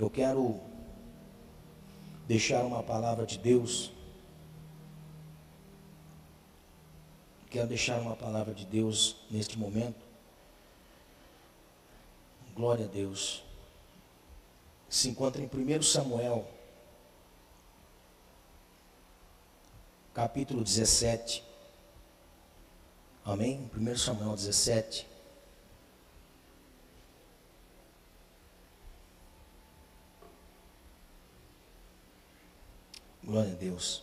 Eu quero deixar uma palavra de Deus. Quero deixar uma palavra de Deus neste momento. Glória a Deus. Se encontra em 1 Samuel, capítulo 17. Amém? 1 Samuel 17. Glória a Deus.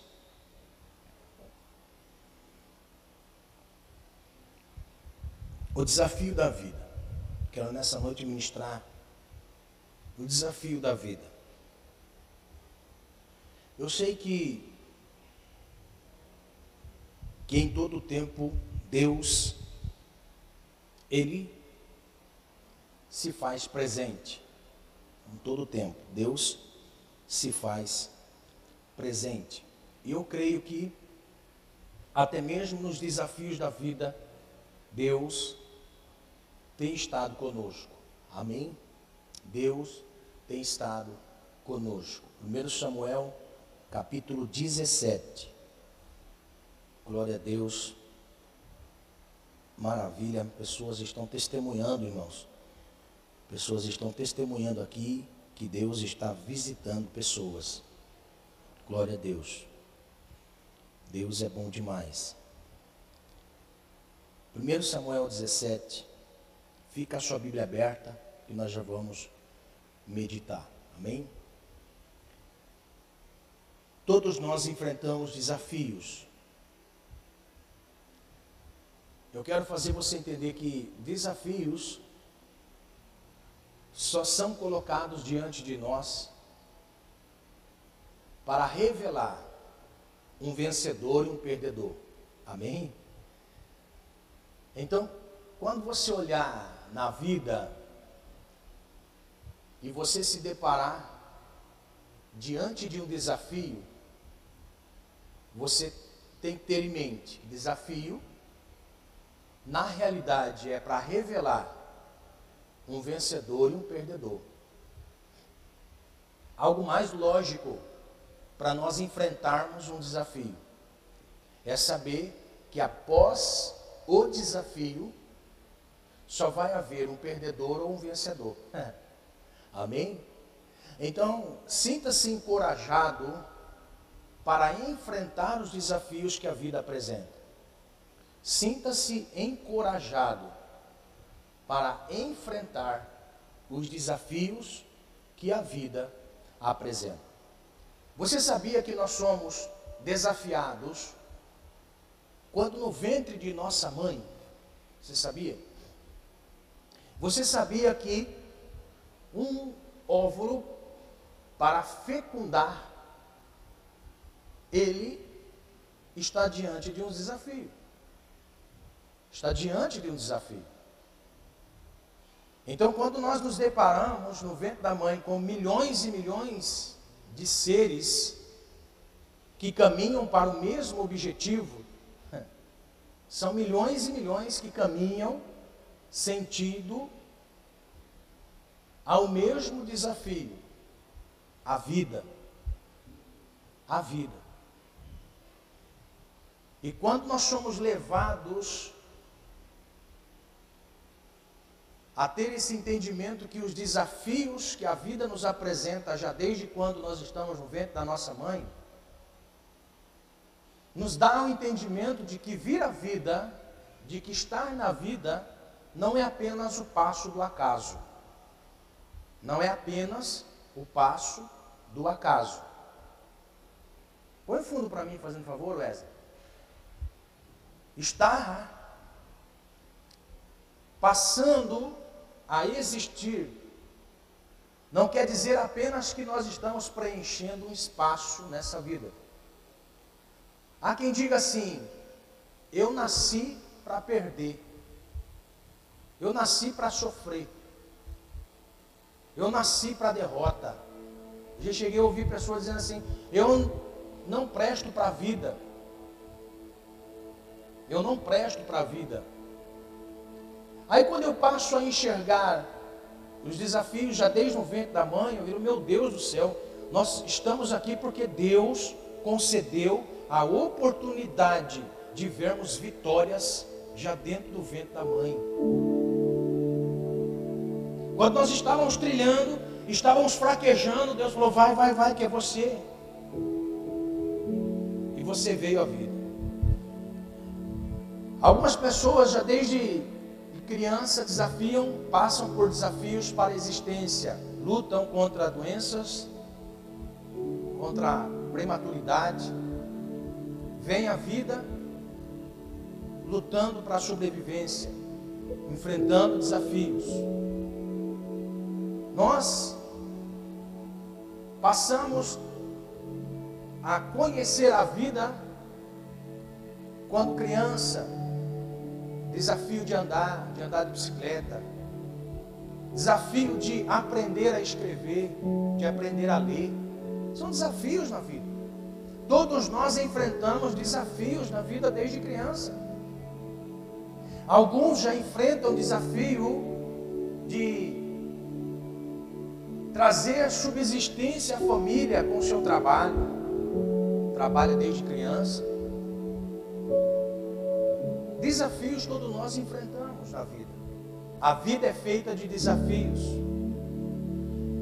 O desafio da vida. Quero nessa noite ministrar o desafio da vida. Eu sei que que em todo tempo Deus ele se faz presente. Em todo tempo Deus se faz presente. E eu creio que, até mesmo nos desafios da vida, Deus tem estado conosco. Amém? Deus tem estado conosco. 1 Samuel, capítulo 17. Glória a Deus. Maravilha. Pessoas estão testemunhando, irmãos. Pessoas estão testemunhando aqui que Deus está visitando pessoas. Glória a Deus. Deus é bom demais. 1 Samuel 17. Fica a sua Bíblia aberta e nós já vamos meditar. Amém? Todos nós enfrentamos desafios. Eu quero fazer você entender que desafios só são colocados diante de nós para revelar um vencedor e um perdedor. Amém? Então, quando você olhar na vida e você se deparar diante de um desafio, você tem que ter em mente: desafio, na realidade, é para revelar um vencedor e um perdedor. Algo mais lógico para nós enfrentarmos um desafio. É saber que após o desafio, só vai haver um perdedor ou um vencedor. Amém? Então, sinta-se encorajado para enfrentar os desafios que a vida apresenta. Sinta-se encorajado para enfrentar os desafios que a vida apresenta. Você sabia que nós somos desafiados quando no ventre de nossa mãe? Você sabia? Você sabia que um óvulo para fecundar ele está diante de um desafio. Está diante de um desafio. Então, quando nós nos deparamos no ventre da mãe com milhões e milhões de seres que caminham para o mesmo objetivo. São milhões e milhões que caminham sentido ao mesmo desafio, a vida. A vida. E quando nós somos levados a ter esse entendimento que os desafios que a vida nos apresenta já desde quando nós estamos no ventre da nossa mãe, nos dá o um entendimento de que vir a vida, de que estar na vida, não é apenas o passo do acaso. Não é apenas o passo do acaso. Põe fundo para mim, fazendo favor, Wesley. Estar passando a existir não quer dizer apenas que nós estamos preenchendo um espaço nessa vida. Há quem diga assim: eu nasci para perder, eu nasci para sofrer, eu nasci para derrota. Já cheguei a ouvir pessoas dizendo assim: eu não presto para a vida, eu não presto para a vida. Aí quando eu passo a enxergar os desafios já desde o ventre da mãe, eu digo, meu Deus do céu, nós estamos aqui porque Deus concedeu a oportunidade de vermos vitórias já dentro do ventre da mãe. Quando nós estávamos trilhando, estávamos fraquejando, Deus falou: vai, vai, vai, que é você. E você veio à vida. Algumas pessoas já desde criança desafiam, passam por desafios para a existência, lutam contra doenças, contra a prematuridade, vem a vida lutando para a sobrevivência, enfrentando desafios. Nós passamos a conhecer a vida quando criança, desafio de andar, de andar de bicicleta, desafio de aprender a escrever, de aprender a ler. São desafios na vida. Todos nós enfrentamos desafios na vida desde criança. Alguns já enfrentam o desafio de trazer subsistência à família com o seu trabalho. Trabalha desde criança. Desafios todos nós enfrentamos na vida. A vida é feita de desafios.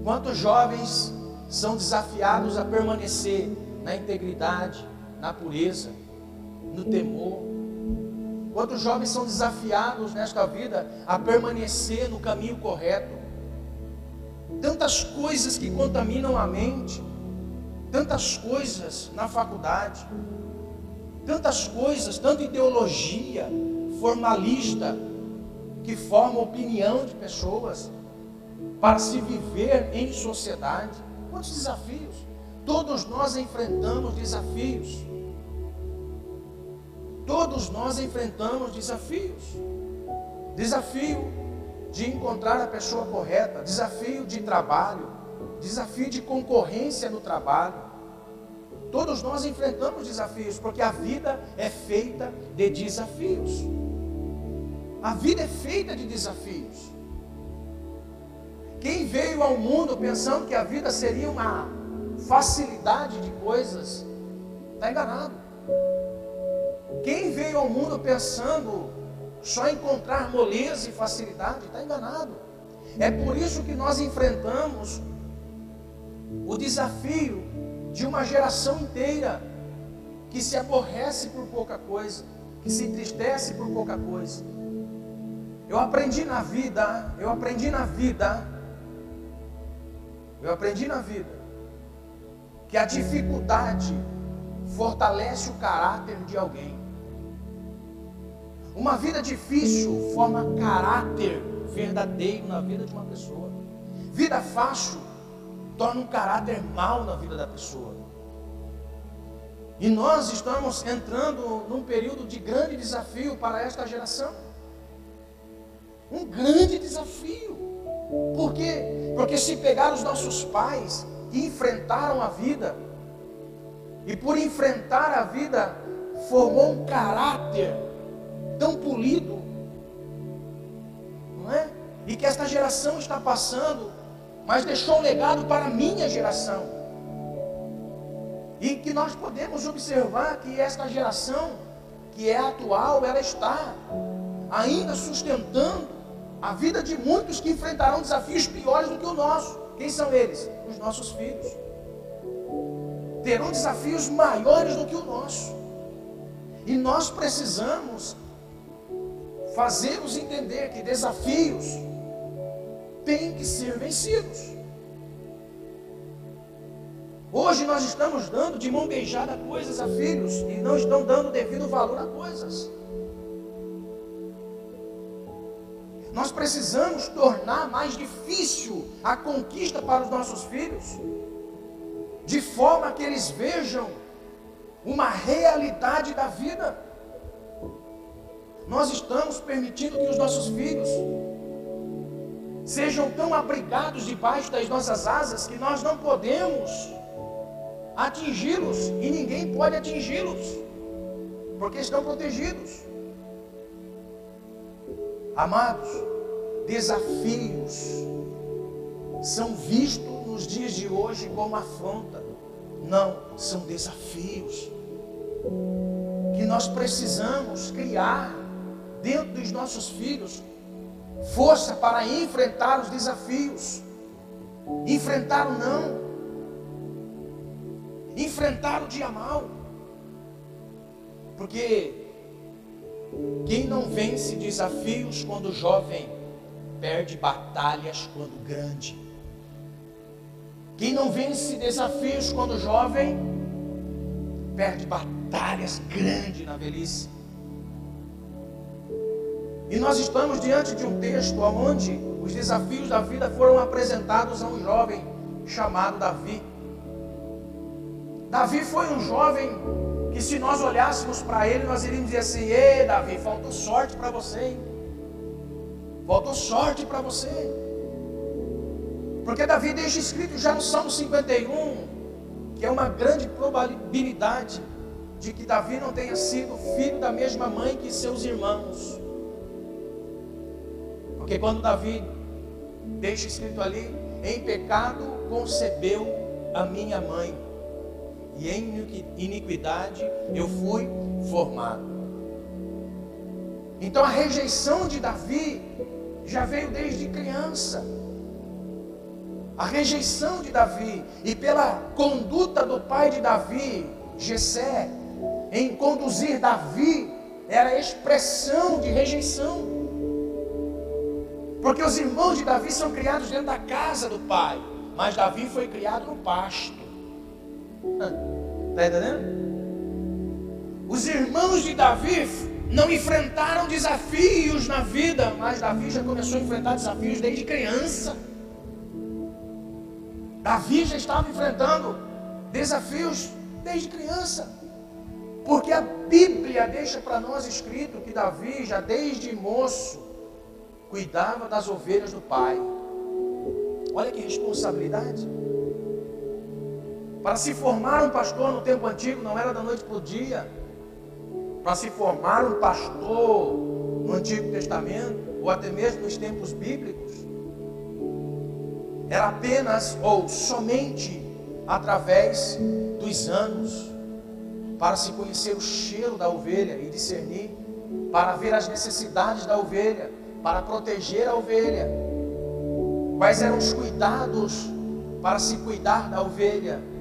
Quantos jovens são desafiados a permanecer na integridade, na pureza, no temor? Quantos jovens são desafiados nesta vida a permanecer no caminho correto? Tantas coisas que contaminam a mente, tantas coisas na faculdade, tantas coisas, tanta ideologia formalista que forma opinião de pessoas para se viver em sociedade. Quantos desafios? Todos nós enfrentamos desafios. Todos nós enfrentamos desafios. Desafio de encontrar a pessoa correta, desafio de trabalho, desafio de concorrência no trabalho, Todos nós enfrentamos desafios, porque a vida é feita de desafios. A vida é feita de desafios. Quem veio ao mundo pensando que a vida seria uma facilidade de coisas, está enganado. Quem veio ao mundo pensando só encontrar moleza e facilidade, está enganado. É por isso que nós enfrentamos o desafio de uma geração inteira que se aborrece por pouca coisa, que se entristece por pouca coisa. Eu aprendi na vida, eu aprendi na vida, eu aprendi na vida que a dificuldade fortalece o caráter de alguém. Uma vida difícil forma caráter verdadeiro na vida de uma pessoa. Vida fácil torna um caráter mal na vida da pessoa. E nós estamos entrando num período de grande desafio para esta geração. Um grande desafio. Por quê? Porque se pegar os nossos pais que enfrentaram a vida, e por enfrentar a vida, formou um caráter tão polido, não é? E que esta geração está passando mas deixou um legado para a minha geração. E que nós podemos observar que esta geração, que é atual, ela está ainda sustentando a vida de muitos que enfrentarão desafios piores do que o nosso. Quem são eles? Os nossos filhos. Terão desafios maiores do que o nosso. E nós precisamos fazê-los entender que desafios têm que ser vencidos. Hoje nós estamos dando de mão beijada coisas a filhos e não estão dando devido valor a coisas. Nós precisamos tornar mais difícil a conquista para os nossos filhos, de forma que eles vejam uma realidade da vida. Nós estamos permitindo que os nossos filhos sejam tão abrigados debaixo das nossas asas que nós não podemos atingi-los e ninguém pode atingi-los, porque estão protegidos. Amados, desafios são vistos nos dias de hoje como afronta. Não, são desafios que nós precisamos criar dentro dos nossos filhos força para enfrentar os desafios, enfrentar o não, enfrentar o dia mal. Porque quem não vence desafios quando jovem, perde batalhas quando grande. Quem não vence desafios quando jovem, perde batalhas grandes na velhice. E nós estamos diante de um texto onde os desafios da vida foram apresentados a um jovem chamado Davi. Davi foi um jovem que se nós olhássemos para ele, nós iríamos dizer assim: Ei, Davi, faltou sorte para você? Faltou sorte para você. Porque Davi deixa escrito já no Salmo 51, que é uma grande probabilidade de que Davi não tenha sido filho da mesma mãe que seus irmãos. Porque quando Davi deixa escrito ali, em pecado concebeu a minha mãe e em iniquidade eu fui formado. Então a rejeição de Davi já veio desde criança. A rejeição de Davi e pela conduta do pai de Davi, Jessé, em conduzir Davi, era expressão de rejeição. Porque os irmãos de Davi são criados dentro da casa do pai, mas Davi foi criado no pasto. Está entendendo? Os irmãos de Davi não enfrentaram desafios na vida, mas Davi já começou a enfrentar desafios desde criança. Davi já estava enfrentando desafios desde criança. Porque a Bíblia deixa para nós escrito que Davi, já desde moço, cuidava das ovelhas do pai. Olha que responsabilidade. Para se formar um pastor no tempo antigo não era da noite para o dia. Para se formar um pastor no Antigo Testamento, ou até mesmo nos tempos bíblicos, era apenas ou somente através dos anos, para se conhecer o cheiro da ovelha e discernir, para ver as necessidades da ovelha, para proteger a ovelha. Quais eram os cuidados para se cuidar da ovelha?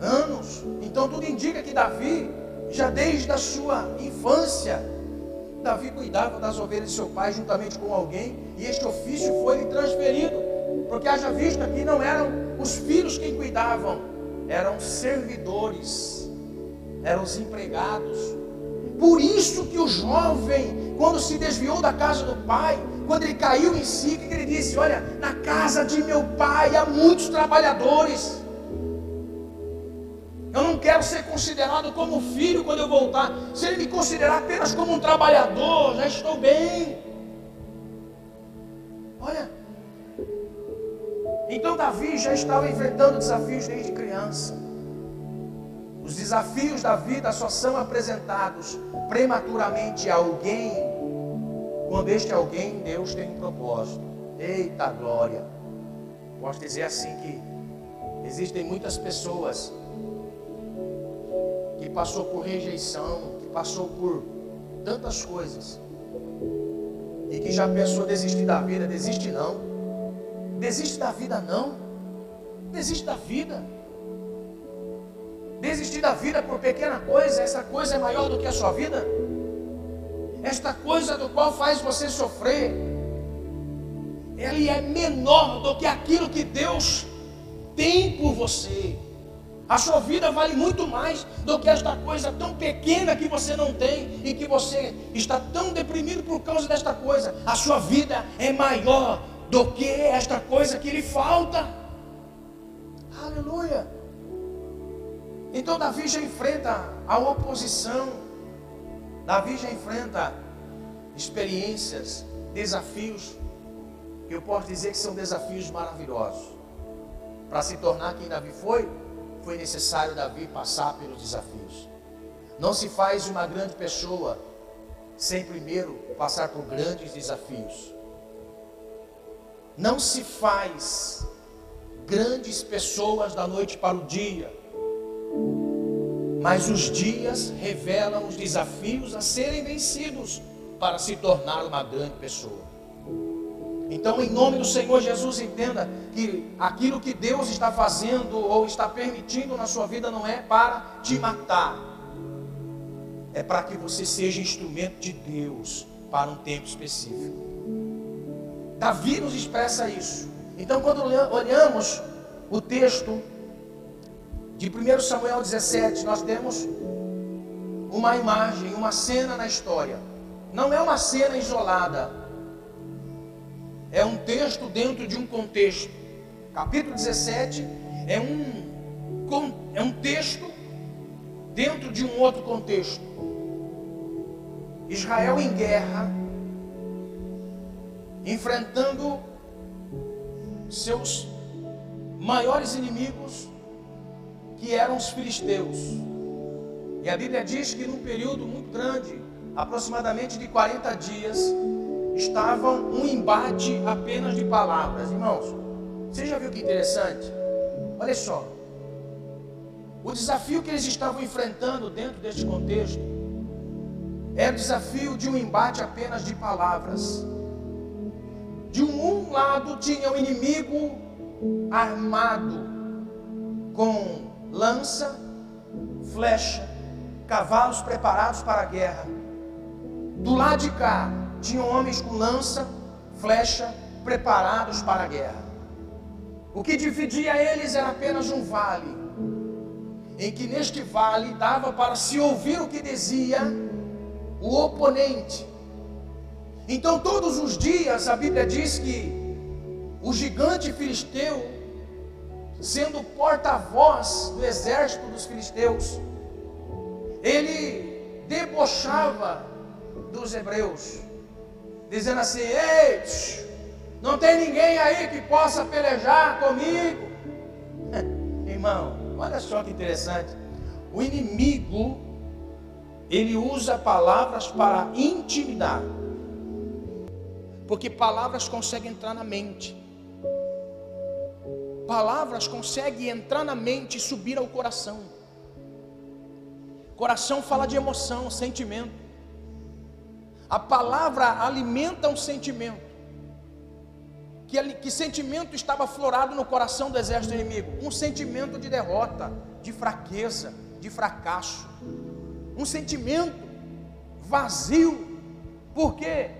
Anos. Então tudo indica que Davi, já desde a sua infância, Davi cuidava das ovelhas de seu pai juntamente com alguém, e este ofício foi lhe transferido, porque haja visto que não eram os filhos quem cuidavam, eram servidores, eram os empregados. Por isso que o jovem, quando se desviou da casa do pai, quando ele caiu em si, que ele disse: Olha, na casa de meu pai há muitos trabalhadores. Eu não quero ser considerado como filho quando eu voltar. Se ele me considerar apenas como um trabalhador, já estou bem. Olha. Então Davi já estava enfrentando desafios desde criança. Os desafios da vida só são apresentados prematuramente a alguém quando este alguém Deus tem um propósito. Eita glória! Posso dizer assim que existem muitas pessoas passou por rejeição, que passou por tantas coisas, e que já pensou desistir da vida, desiste não. Desiste da vida não. Desiste da vida. Desistir da vida por pequena coisa, essa coisa é maior do que a sua vida. Esta coisa do qual faz você sofrer, ele é menor do que aquilo que Deus tem por você. A sua vida vale muito mais do que esta coisa tão pequena que você não tem e que você está tão deprimido por causa desta coisa. A sua vida é maior do que esta coisa que lhe falta. Aleluia. Então Davi já enfrenta a oposição. Davi já enfrenta experiências, desafios. Eu posso dizer que são desafios maravilhosos. Para se tornar quem Davi foi, foi necessário Davi passar pelos desafios. Não se faz uma grande pessoa sem primeiro passar por grandes desafios. Não se faz grandes pessoas da noite para o dia. Mas os dias revelam os desafios a serem vencidos para se tornar uma grande pessoa. Então, em nome do Senhor Jesus, entenda que aquilo que Deus está fazendo ou está permitindo na sua vida não é para te matar, é para que você seja instrumento de Deus para um tempo específico. Davi nos expressa isso. Então, quando olhamos o texto de 1 Samuel 17, nós temos uma imagem, uma cena na história. Não é uma cena isolada, é um texto dentro de um contexto. Capítulo 17 é um, é um texto dentro de um outro contexto. Israel em guerra, enfrentando seus maiores inimigos, que eram os filisteus. E a Bíblia diz que num período muito grande, aproximadamente de 40 dias, estavam um embate apenas de palavras. Irmãos, você já viu que interessante? Olha só. O desafio que eles estavam enfrentando dentro deste contexto era o desafio de um embate apenas de palavras. De um lado tinha o um inimigo armado com lança, flecha, cavalos preparados para a guerra. Do lado de cá tinham homens com lança, flecha, preparados para a guerra. O que dividia eles era apenas um vale, em que neste vale dava para se ouvir o que dizia o oponente. Então, todos os dias, a Bíblia diz que o gigante filisteu, sendo porta-voz do exército dos filisteus, ele debochava dos hebreus dizendo assim: Ei, não tem ninguém aí que possa pelejar comigo. Irmão, olha só que interessante. O inimigo, ele usa palavras para intimidar. Porque palavras conseguem entrar na mente. Palavras conseguem entrar na mente e subir ao coração. Coração fala de emoção, sentimento. A palavra alimenta um sentimento. Que, que sentimento estava florado no coração do exército inimigo? Um sentimento de derrota, de fraqueza, de fracasso. Um sentimento vazio. Por quê?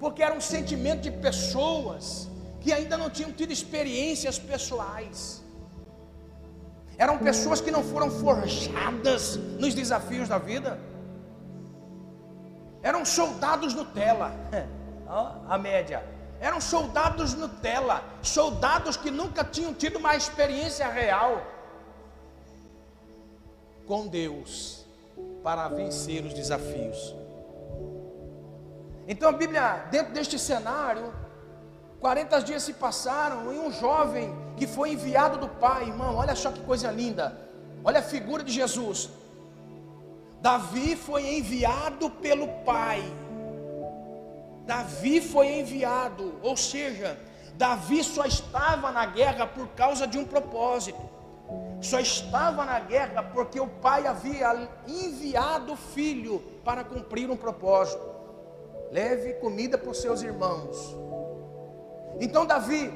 Porque era um sentimento de pessoas que ainda não tinham tido experiências pessoais. Eram pessoas que não foram forjadas nos desafios da vida eram soldados Nutella. a média. Eram soldados Nutella. Soldados que nunca tinham tido uma experiência real com Deus para vencer os desafios. Então a Bíblia, dentro deste cenário, 40 dias se passaram e um jovem que foi enviado do Pai, irmão, olha só que coisa linda. Olha a figura de Jesus. Davi foi enviado pelo Pai. Davi foi enviado, ou seja, Davi só estava na guerra por causa de um propósito. Só estava na guerra porque o pai havia enviado o filho para cumprir um propósito. Leve comida para os seus irmãos. Então Davi,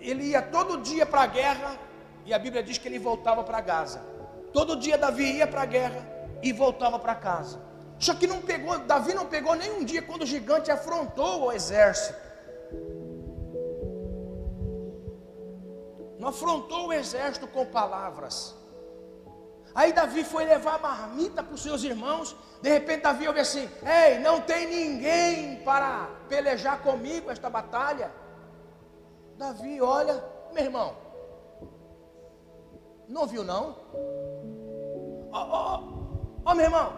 ele ia todo dia para a guerra, e a Bíblia diz que ele voltava para Gaza. Todo dia Davi ia para a guerra, e voltava para casa. Só que não pegou, Davi não pegou nem um dia quando o gigante afrontou o exército. Não afrontou o exército com palavras. Aí Davi foi levar a marmita para os seus irmãos. De repente Davi ouve assim: Ei, não tem ninguém para pelejar comigo esta batalha. Davi olha, meu irmão, não viu não? Oh, oh, Ó oh, meu irmão,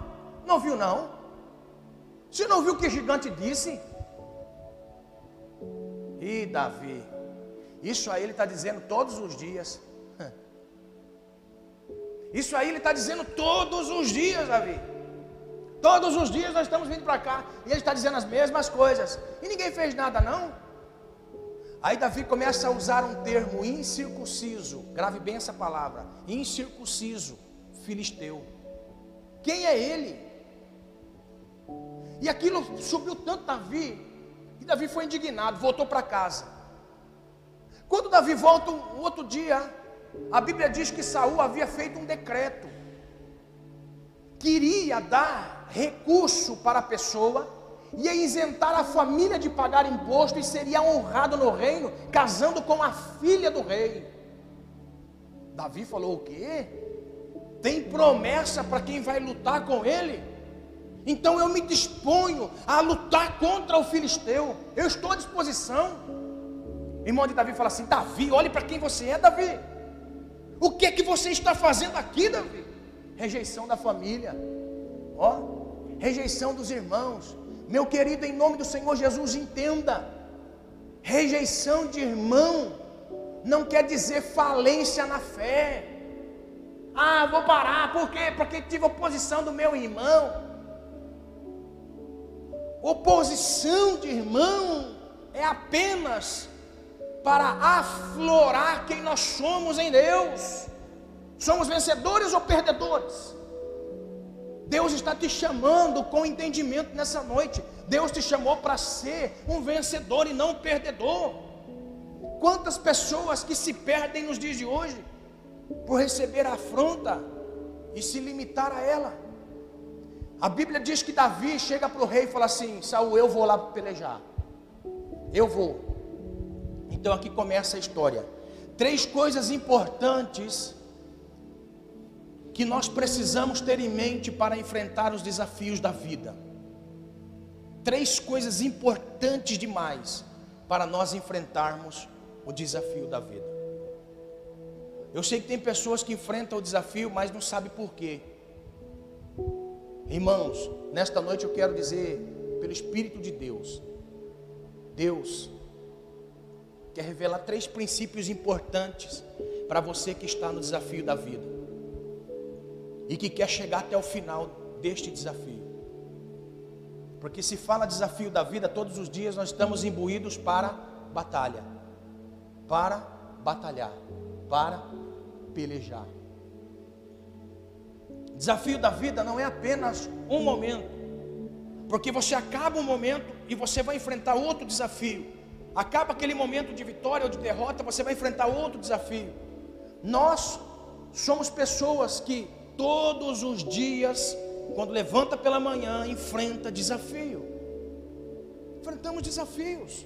não viu não? Você não viu o que o gigante disse? E Davi, isso aí ele está dizendo todos os dias. Isso aí ele está dizendo todos os dias, Davi. Todos os dias nós estamos vindo para cá e ele está dizendo as mesmas coisas. E ninguém fez nada, não. Aí Davi começa a usar um termo incircunciso, grave bem essa palavra, incircunciso, filisteu. Quem é ele? E aquilo subiu tanto Davi, que Davi foi indignado, voltou para casa. Quando Davi volta um outro dia, a Bíblia diz que Saul havia feito um decreto. Queria dar recurso para a pessoa, ia isentar a família de pagar imposto e seria honrado no reino, casando com a filha do rei. Davi falou: O quê? Tem promessa para quem vai lutar com ele? Então eu me disponho a lutar contra o filisteu. Eu estou à disposição. Irmão de Davi fala assim: Davi, olhe para quem você é, Davi. O que é que você está fazendo aqui, Davi? Rejeição da família, ó, rejeição dos irmãos. Meu querido, em nome do Senhor Jesus, entenda: rejeição de irmão não quer dizer falência na fé. Ah, vou parar, por quê? Porque tive oposição do meu irmão. Oposição de irmão é apenas para aflorar quem nós somos em Deus. Somos vencedores ou perdedores? Deus está te chamando com entendimento nessa noite. Deus te chamou para ser um vencedor e não um perdedor. Quantas pessoas que se perdem nos dias de hoje por receber a afronta e se limitar a ela? A Bíblia diz que Davi chega para o rei e fala assim: Saul, eu vou lá pelejar. Eu vou. Então aqui começa a história. Três coisas importantes que nós precisamos ter em mente para enfrentar os desafios da vida. Três coisas importantes demais para nós enfrentarmos o desafio da vida. Eu sei que tem pessoas que enfrentam o desafio, mas não sabem por quê. Irmãos, nesta noite eu quero dizer, pelo Espírito de Deus, Deus quer revelar três princípios importantes para você que está no desafio da vida e que quer chegar até o final deste desafio. Porque se fala desafio da vida, todos os dias nós estamos imbuídos para batalha, para batalhar, para pelejar. Desafio da vida não é apenas um momento, porque você acaba um momento e você vai enfrentar outro desafio. Acaba aquele momento de vitória ou de derrota, você vai enfrentar outro desafio. Nós somos pessoas que todos os dias, quando levanta pela manhã, enfrenta desafio. Enfrentamos desafios.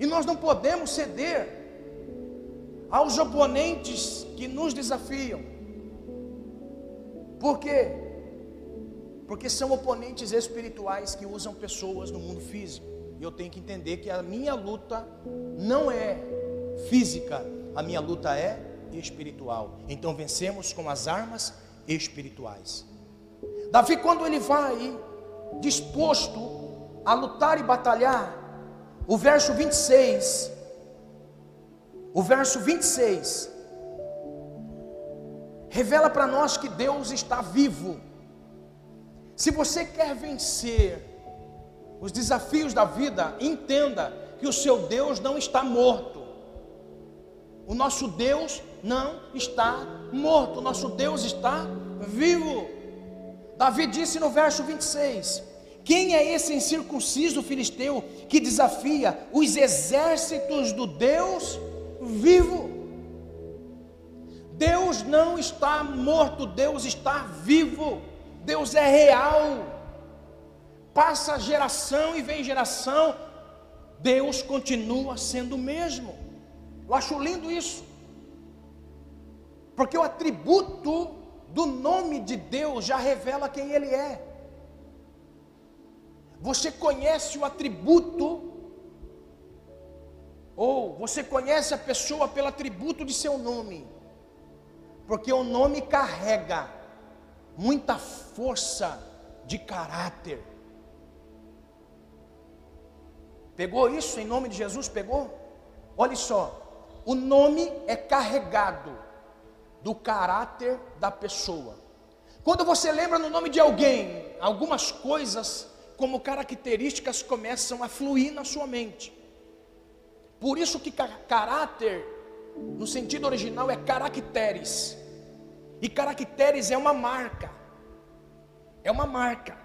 E nós não podemos ceder aos oponentes que nos desafiam. Por quê? Porque são oponentes espirituais que usam pessoas no mundo físico eu tenho que entender que a minha luta não é física, a minha luta é espiritual. Então vencemos com as armas espirituais. Davi, quando ele vai disposto a lutar e batalhar, o verso 26, o verso 26, revela para nós que Deus está vivo. Se você quer vencer, os desafios da vida, entenda que o seu Deus não está morto. O nosso Deus não está morto, o nosso Deus está vivo. Davi disse no verso 26: Quem é esse incircunciso filisteu que desafia os exércitos do Deus vivo? Deus não está morto, Deus está vivo, Deus é real passa geração e vem geração, Deus continua sendo o mesmo. Eu acho lindo isso, porque o atributo do nome de Deus já revela quem Ele é. Você conhece o atributo, ou você conhece a pessoa pelo atributo de seu nome, porque o nome carrega muita força de caráter. Pegou isso em nome de Jesus? Pegou? Olhe só, o nome é carregado do caráter da pessoa. Quando você lembra no nome de alguém, algumas coisas como características começam a fluir na sua mente. Por isso que caráter, no sentido original, é caracteres. E caracteres é uma marca. É uma marca.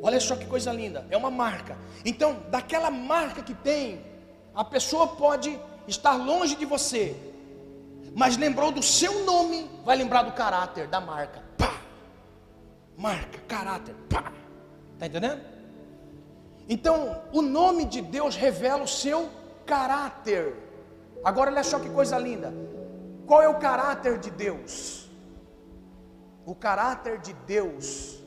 Olha só que coisa linda, é uma marca. Então, daquela marca que tem, a pessoa pode estar longe de você, mas lembrou do seu nome, vai lembrar do caráter da marca. Pá! Marca, caráter, pá! Tá entendendo? Então, o nome de Deus revela o seu caráter. Agora, olha só que coisa linda. Qual é o caráter de Deus? O caráter de Deus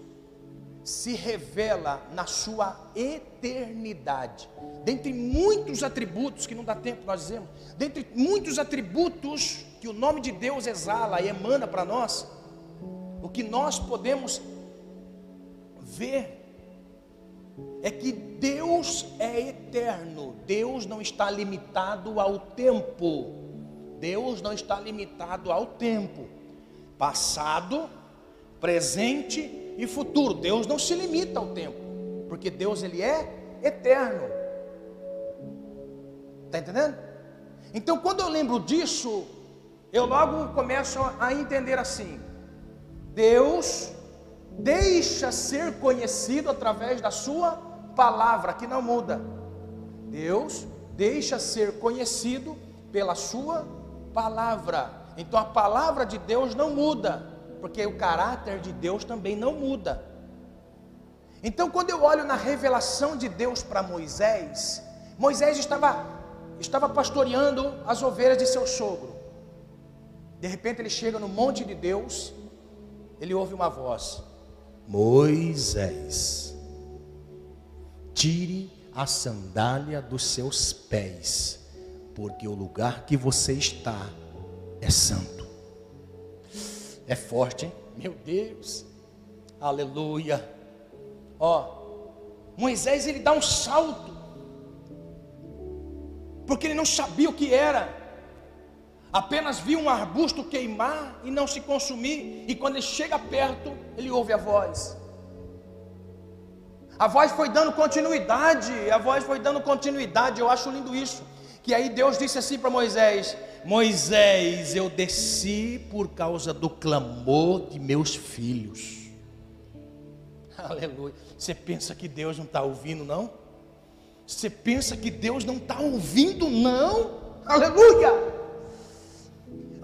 se revela na sua eternidade. Dentre muitos atributos, que não dá tempo nós dizemos, dentre muitos atributos que o nome de Deus exala e emana para nós, o que nós podemos ver é que Deus é eterno, Deus não está limitado ao tempo, Deus não está limitado ao tempo, passado, presente e futuro. Deus não se limita ao tempo, porque Deus ele é eterno. Está entendendo? Então, quando eu lembro disso, eu logo começo a entender assim: Deus deixa ser conhecido através da Sua palavra, que não muda. Deus deixa ser conhecido pela Sua palavra. Então, a palavra de Deus não muda porque o caráter de Deus também não muda. Então, quando eu olho na revelação de Deus para Moisés, Moisés estava, estava pastoreando as ovelhas de seu sogro. De repente, ele chega no monte de Deus, ele ouve uma voz: Moisés, tire a sandália dos seus pés, porque o lugar que você está é santo. É forte, hein? Meu Deus. Aleluia. Ó, Moisés ele dá um salto. Porque ele não sabia o que era. Apenas viu um arbusto queimar e não se consumir, e quando ele chega perto, ele ouve a voz. A voz foi dando continuidade, a voz foi dando continuidade, eu acho lindo isso. Que aí Deus disse assim para Moisés: Moisés, eu desci por causa do clamor de meus filhos. Aleluia. Você pensa que Deus não está ouvindo, não? Você pensa que Deus não está ouvindo, não? Aleluia.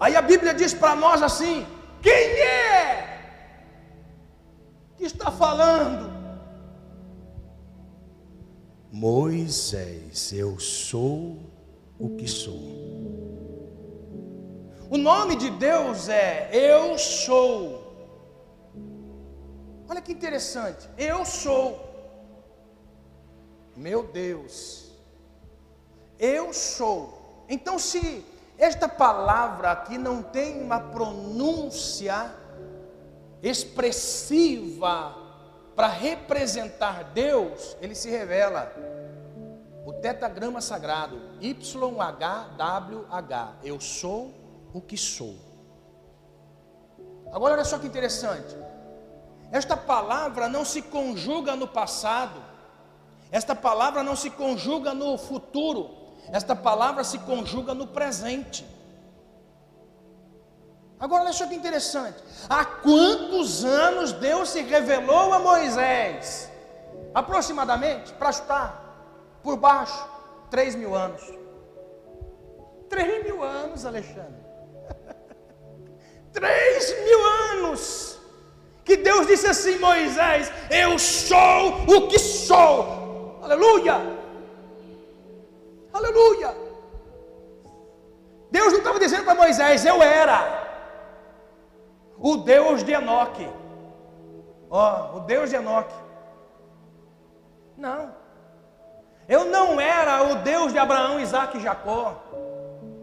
Aí a Bíblia diz para nós assim: quem é que está falando? Moisés, eu sou o que sou. O nome de Deus é Eu sou. Olha que interessante. Eu sou. Meu Deus. Eu sou. Então, se esta palavra aqui não tem uma pronúncia expressiva para representar Deus, ele se revela. O tetagrama sagrado, YHWH, eu sou o que sou. Agora olha só que interessante. Esta palavra não se conjuga no passado. Esta palavra não se conjuga no futuro. Esta palavra se conjuga no presente. Agora olha só que interessante. Há quantos anos Deus se revelou a Moisés? Aproximadamente, para chutar, por baixo, três mil anos. Três mil anos, Alexandre. Três mil anos. Que Deus disse assim: Moisés, eu sou o que sou. Aleluia. Moisés, eu era o Deus de Enoque. Ó, oh, o Deus de Enoque. Não. Eu não era o Deus de Abraão, Isaac e Jacó.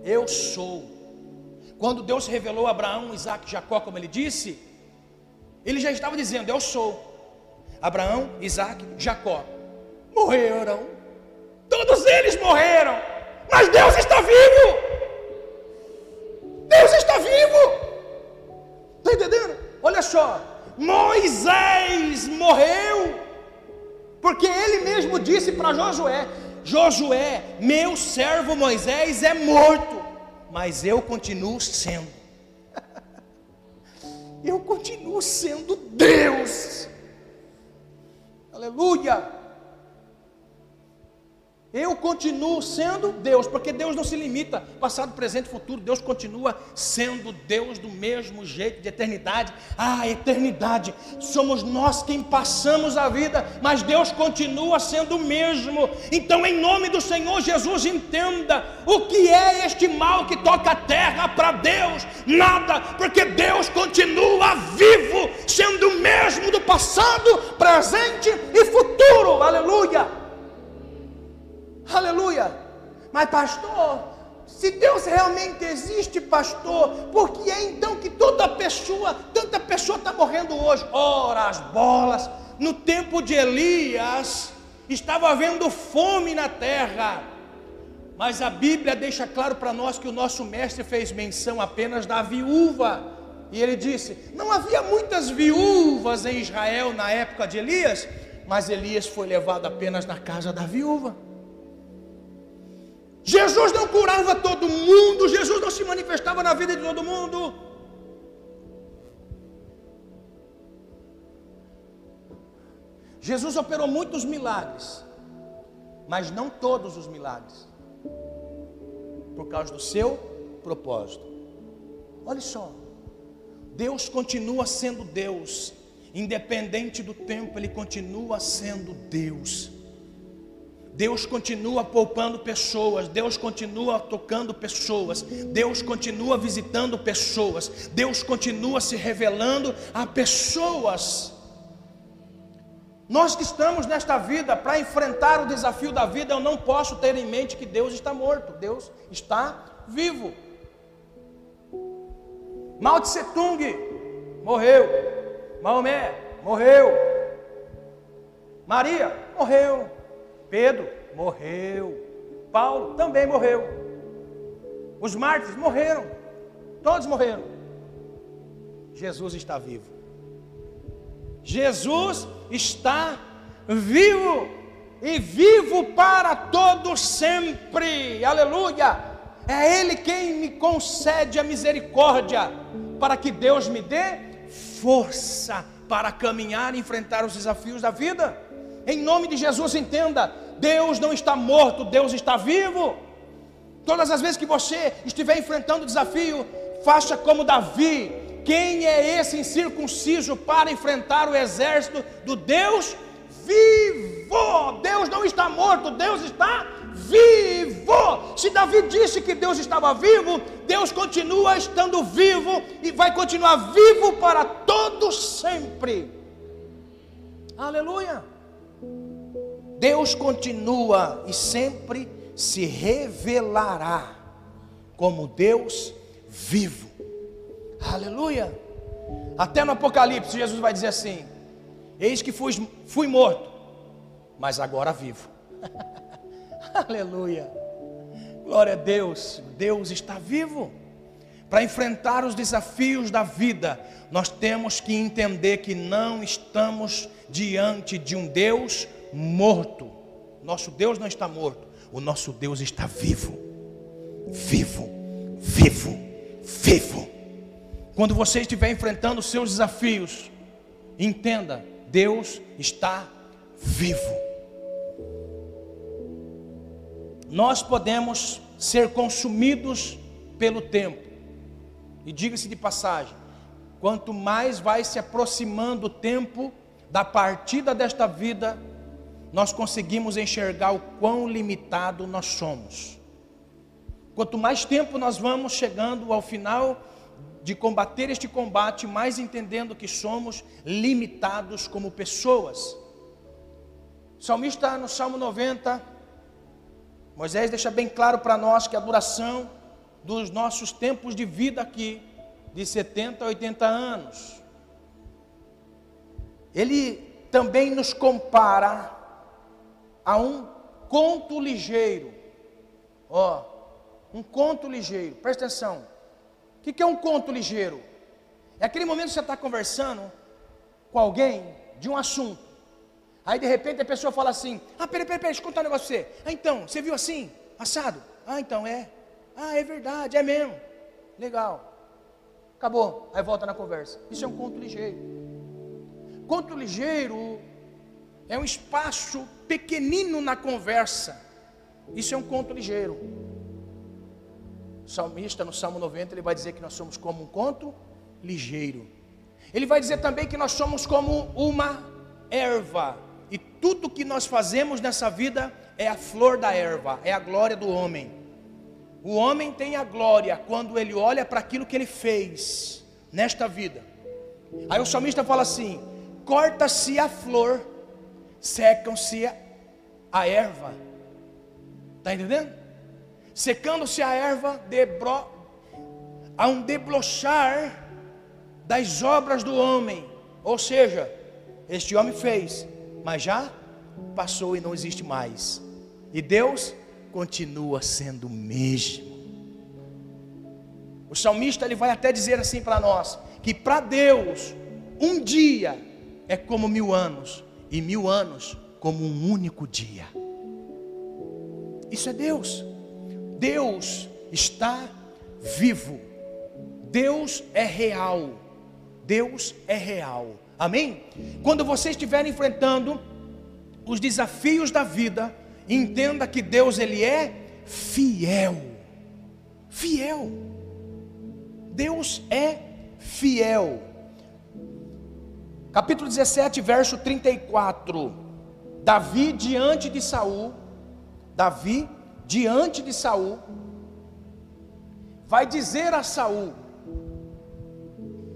Eu sou. Quando Deus revelou a Abraão, Isaac e Jacó, como ele disse, ele já estava dizendo: Eu sou. Abraão, Isaac, Jacó morreram. Todos eles morreram. Mas Deus está vivo. Vivo. Está entendendo? Olha só. Moisés morreu. Porque ele mesmo disse para Josué: Josué, meu servo Moisés é morto, mas eu continuo sendo. eu continuo sendo Deus. Aleluia. Eu continuo sendo Deus, porque Deus não se limita, passado, presente, futuro, Deus continua sendo Deus do mesmo jeito, de eternidade a eternidade. Somos nós quem passamos a vida, mas Deus continua sendo o mesmo. Então, em nome do Senhor Jesus, entenda o que é este mal que toca a terra para Deus: nada, porque Deus continua vivo, sendo o mesmo do passado, presente e futuro. Aleluia. Aleluia. Mas, pastor, se Deus realmente existe, pastor, por que é então que toda pessoa, tanta pessoa está morrendo hoje? Ora, as bolas. No tempo de Elias, estava havendo fome na terra. Mas a Bíblia deixa claro para nós que o nosso mestre fez menção apenas da viúva. E ele disse: Não havia muitas viúvas em Israel na época de Elias, mas Elias foi levado apenas na casa da viúva. Jesus não curava todo mundo, Jesus não se manifestava na vida de todo mundo. Jesus operou muitos milagres, mas não todos os milagres, por causa do seu propósito. Olha só, Deus continua sendo Deus, independente do tempo, Ele continua sendo Deus. Deus continua poupando pessoas, Deus continua tocando pessoas, Deus continua visitando pessoas, Deus continua se revelando a pessoas. Nós que estamos nesta vida para enfrentar o desafio da vida, eu não posso ter em mente que Deus está morto, Deus está vivo. Mao Tse Tung morreu, Maomé morreu, Maria morreu. Pedro morreu. Paulo também morreu. Os mártires morreram. Todos morreram. Jesus está vivo. Jesus está vivo e vivo para todo sempre. Aleluia! É Ele quem me concede a misericórdia para que Deus me dê força para caminhar e enfrentar os desafios da vida. Em nome de Jesus, entenda: Deus não está morto, Deus está vivo. Todas as vezes que você estiver enfrentando desafio, faça como Davi. Quem é esse incircunciso para enfrentar o exército do Deus vivo? Deus não está morto, Deus está vivo. Se Davi disse que Deus estava vivo, Deus continua estando vivo e vai continuar vivo para todo sempre. Aleluia. Deus continua e sempre se revelará como Deus vivo. Aleluia. Até no Apocalipse, Jesus vai dizer assim: Eis que fui, fui morto, mas agora vivo. Aleluia. Glória a Deus. Deus está vivo. Para enfrentar os desafios da vida, nós temos que entender que não estamos diante de um Deus morto. Nosso Deus não está morto, o nosso Deus está vivo. Vivo, vivo, vivo. Quando você estiver enfrentando os seus desafios, entenda, Deus está vivo. Nós podemos ser consumidos pelo tempo. E diga-se de passagem, quanto mais vai se aproximando o tempo da partida desta vida, nós conseguimos enxergar o quão limitado nós somos. Quanto mais tempo nós vamos chegando ao final de combater este combate, mais entendendo que somos limitados como pessoas. O salmista no Salmo 90, Moisés deixa bem claro para nós que a duração dos nossos tempos de vida aqui, de 70 a 80 anos, ele também nos compara a um conto ligeiro. Ó, um conto ligeiro, presta atenção. O que é um conto ligeiro? É aquele momento que você está conversando com alguém de um assunto. Aí de repente a pessoa fala assim: Ah, peraí, peraí, peraí, deixa eu contar um negócio pra você. Ah, então, você viu assim? Assado? Ah, então é. Ah, é verdade, é mesmo. Legal. Acabou. Aí volta na conversa. Isso é um conto ligeiro. Conto ligeiro é um espaço pequenino na conversa. Isso é um conto ligeiro. O salmista, no Salmo 90, ele vai dizer que nós somos como um conto ligeiro. Ele vai dizer também que nós somos como uma erva e tudo que nós fazemos nessa vida é a flor da erva, é a glória do homem. O homem tem a glória quando ele olha para aquilo que ele fez nesta vida. Aí o salmista fala assim: corta-se a flor, secam-se a erva. Está entendendo? Secando-se a erva, debro... há um deblochar das obras do homem. Ou seja, este homem fez, mas já passou e não existe mais. E Deus continua sendo o mesmo. O salmista ele vai até dizer assim para nós que para Deus um dia é como mil anos e mil anos como um único dia. Isso é Deus. Deus está vivo. Deus é real. Deus é real. Amém? Quando você estiver enfrentando os desafios da vida, entenda que Deus ele é fiel. Fiel. Deus é fiel. Capítulo 17, verso 34. Davi diante de Saul, Davi diante de Saul vai dizer a Saul: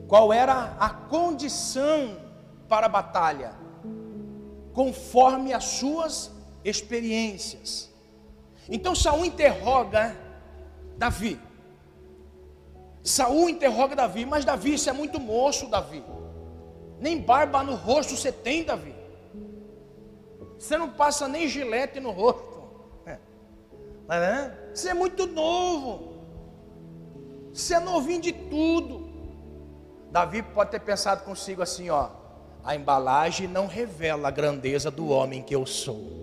qual era a condição para a batalha, conforme as suas experiências. Então Saul interroga Davi. Saul interroga Davi, mas Davi, isso é muito moço, Davi. Nem barba no rosto você tem, Davi. Você não passa nem gilete no rosto. É. é você é muito novo. Você é novinho de tudo. Davi pode ter pensado consigo assim, ó, a embalagem não revela a grandeza do homem que eu sou.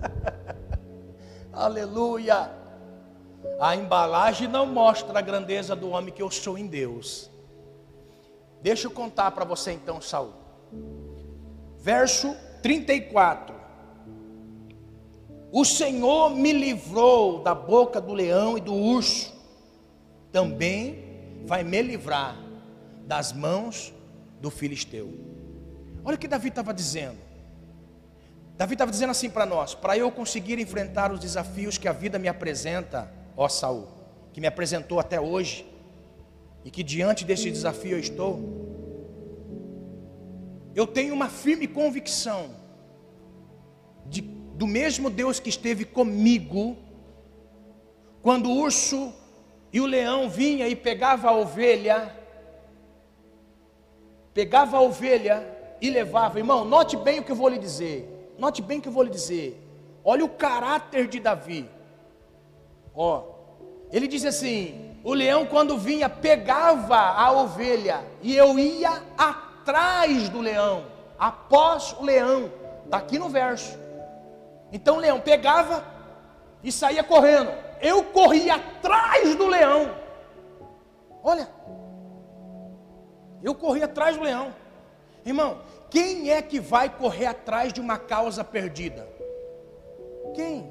Aleluia! A embalagem não mostra a grandeza do homem que eu sou em Deus. Deixa eu contar para você então, Saul. Verso 34. O Senhor me livrou da boca do leão e do urso, também vai me livrar das mãos do filisteu. Olha o que Davi estava dizendo. Davi estava dizendo assim para nós: para eu conseguir enfrentar os desafios que a vida me apresenta, ó Saul, que me apresentou até hoje, e que diante desse desafio eu estou, eu tenho uma firme convicção de, do mesmo Deus que esteve comigo, quando o urso e o leão vinha e pegava a ovelha, pegava a ovelha e levava. Irmão, note bem o que eu vou lhe dizer. Note bem o que eu vou lhe dizer. Olha o caráter de Davi. Ó, ele diz assim: o leão quando vinha pegava a ovelha e eu ia atrás do leão, após o leão. Está aqui no verso. Então o leão pegava e saía correndo. Eu corria atrás do leão. Olha, eu corri atrás do leão. Irmão, quem é que vai correr atrás de uma causa perdida? Quem?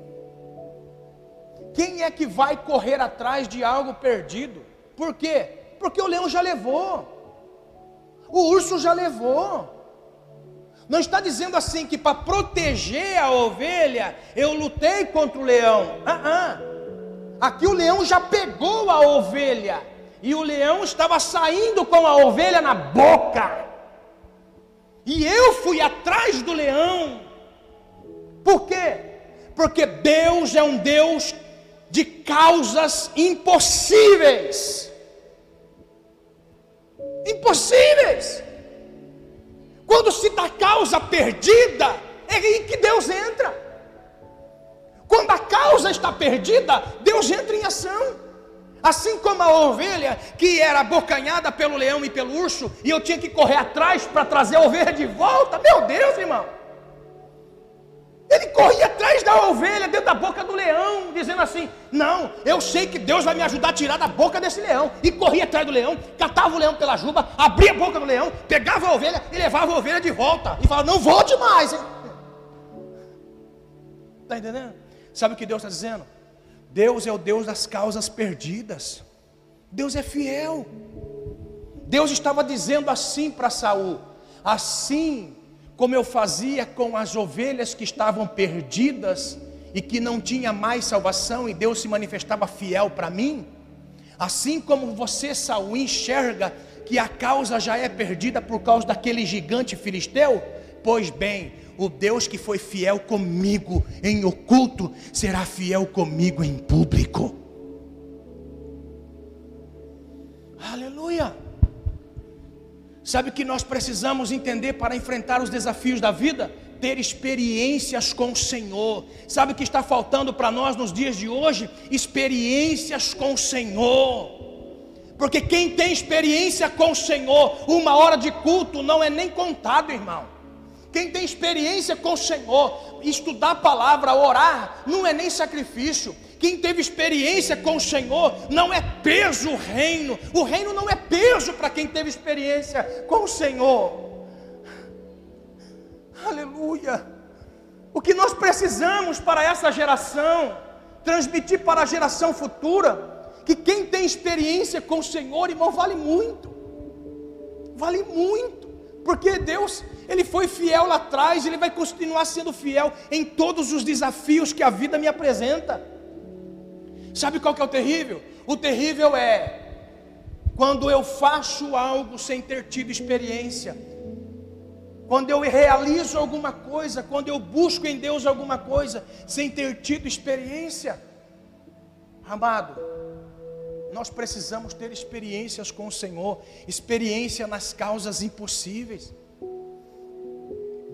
Quem é que vai correr atrás de algo perdido? Por quê? Porque o leão já levou, o urso já levou. Não está dizendo assim que para proteger a ovelha eu lutei contra o leão. Ah, ah. Aqui o leão já pegou a ovelha e o leão estava saindo com a ovelha na boca. E eu fui atrás do leão. Por quê? Porque Deus é um Deus de causas impossíveis. Impossíveis. Quando se dá causa perdida, é aí que Deus entra. Quando a causa está perdida, Deus entra em ação. Assim como a ovelha que era abocanhada pelo leão e pelo urso, e eu tinha que correr atrás para trazer a ovelha de volta. Meu Deus, irmão. Ele corria atrás da ovelha, dentro da boca do leão, dizendo assim: Não, eu sei que Deus vai me ajudar a tirar da boca desse leão. E corria atrás do leão, catava o leão pela juba, abria a boca do leão, pegava a ovelha e levava a ovelha de volta. E falava: Não volte mais. Está entendendo? Sabe o que Deus está dizendo? Deus é o Deus das causas perdidas. Deus é fiel. Deus estava dizendo assim para Saul: Assim como eu fazia com as ovelhas que estavam perdidas e que não tinha mais salvação e Deus se manifestava fiel para mim, assim como você, Saul, enxerga que a causa já é perdida por causa daquele gigante filisteu, pois bem, o Deus que foi fiel comigo em oculto será fiel comigo em público. Aleluia. Sabe o que nós precisamos entender para enfrentar os desafios da vida? Ter experiências com o Senhor. Sabe o que está faltando para nós nos dias de hoje? Experiências com o Senhor. Porque quem tem experiência com o Senhor, uma hora de culto não é nem contado, irmão. Quem tem experiência com o Senhor, estudar a palavra, orar, não é nem sacrifício. Quem teve experiência com o Senhor não é peso o reino. O reino não é peso para quem teve experiência com o Senhor. Aleluia. O que nós precisamos para essa geração, transmitir para a geração futura, que quem tem experiência com o Senhor, irmão, vale muito. Vale muito. Porque Deus, Ele foi fiel lá atrás, Ele vai continuar sendo fiel em todos os desafios que a vida me apresenta. Sabe qual que é o terrível? O terrível é quando eu faço algo sem ter tido experiência. Quando eu realizo alguma coisa, quando eu busco em Deus alguma coisa sem ter tido experiência. Amado, nós precisamos ter experiências com o Senhor, experiência nas causas impossíveis.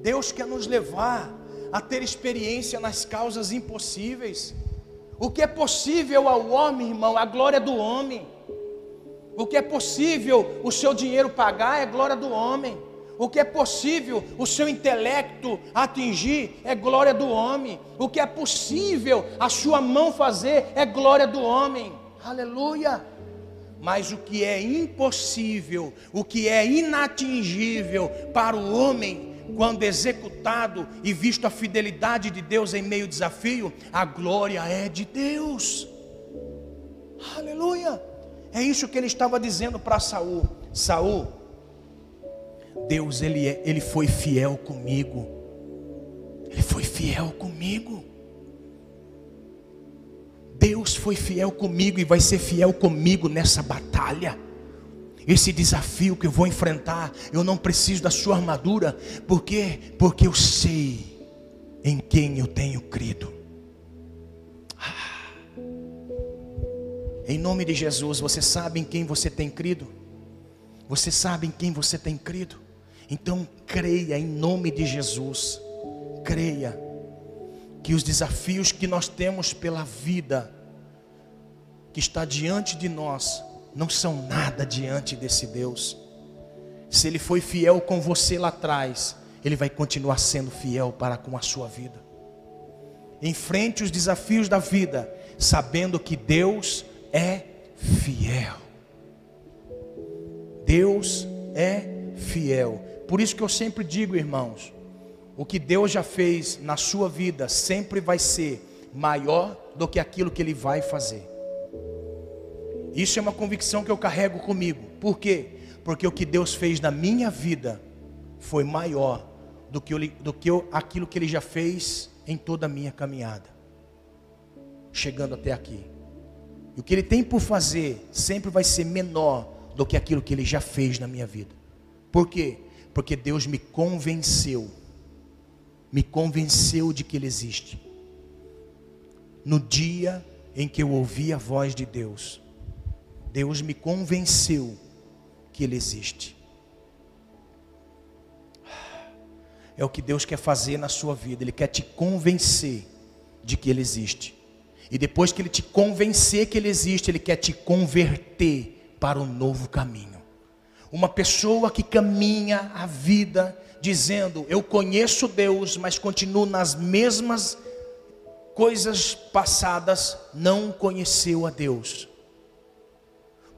Deus quer nos levar a ter experiência nas causas impossíveis. O que é possível ao homem, irmão, a glória do homem. O que é possível o seu dinheiro pagar é glória do homem. O que é possível o seu intelecto atingir é glória do homem. O que é possível a sua mão fazer é glória do homem. Aleluia. Mas o que é impossível, o que é inatingível para o homem, quando executado e visto a fidelidade de Deus em meio ao desafio, a glória é de Deus. Aleluia. É isso que ele estava dizendo para Saul. Saul, Deus ele, é, ele foi fiel comigo. Ele foi fiel comigo. Deus foi fiel comigo e vai ser fiel comigo nessa batalha. Esse desafio que eu vou enfrentar, eu não preciso da sua armadura, por quê? Porque eu sei em quem eu tenho crido. Ah. Em nome de Jesus, você sabe em quem você tem crido? Você sabe em quem você tem crido? Então creia em nome de Jesus. Creia que os desafios que nós temos pela vida que está diante de nós não são nada diante desse Deus. Se Ele foi fiel com você lá atrás, Ele vai continuar sendo fiel para com a sua vida. Enfrente os desafios da vida, sabendo que Deus é fiel. Deus é fiel. Por isso que eu sempre digo, irmãos, o que Deus já fez na sua vida sempre vai ser maior do que aquilo que Ele vai fazer. Isso é uma convicção que eu carrego comigo. Por quê? Porque o que Deus fez na minha vida foi maior do que, eu, do que eu, aquilo que Ele já fez em toda a minha caminhada, chegando até aqui. E o que Ele tem por fazer sempre vai ser menor do que aquilo que Ele já fez na minha vida. Por quê? Porque Deus me convenceu, me convenceu de que Ele existe. No dia em que eu ouvi a voz de Deus, Deus me convenceu que Ele existe. É o que Deus quer fazer na sua vida, Ele quer te convencer de que Ele existe. E depois que Ele te convencer que Ele existe, Ele quer te converter para um novo caminho. Uma pessoa que caminha a vida dizendo: Eu conheço Deus, mas continuo nas mesmas coisas passadas, não conheceu a Deus.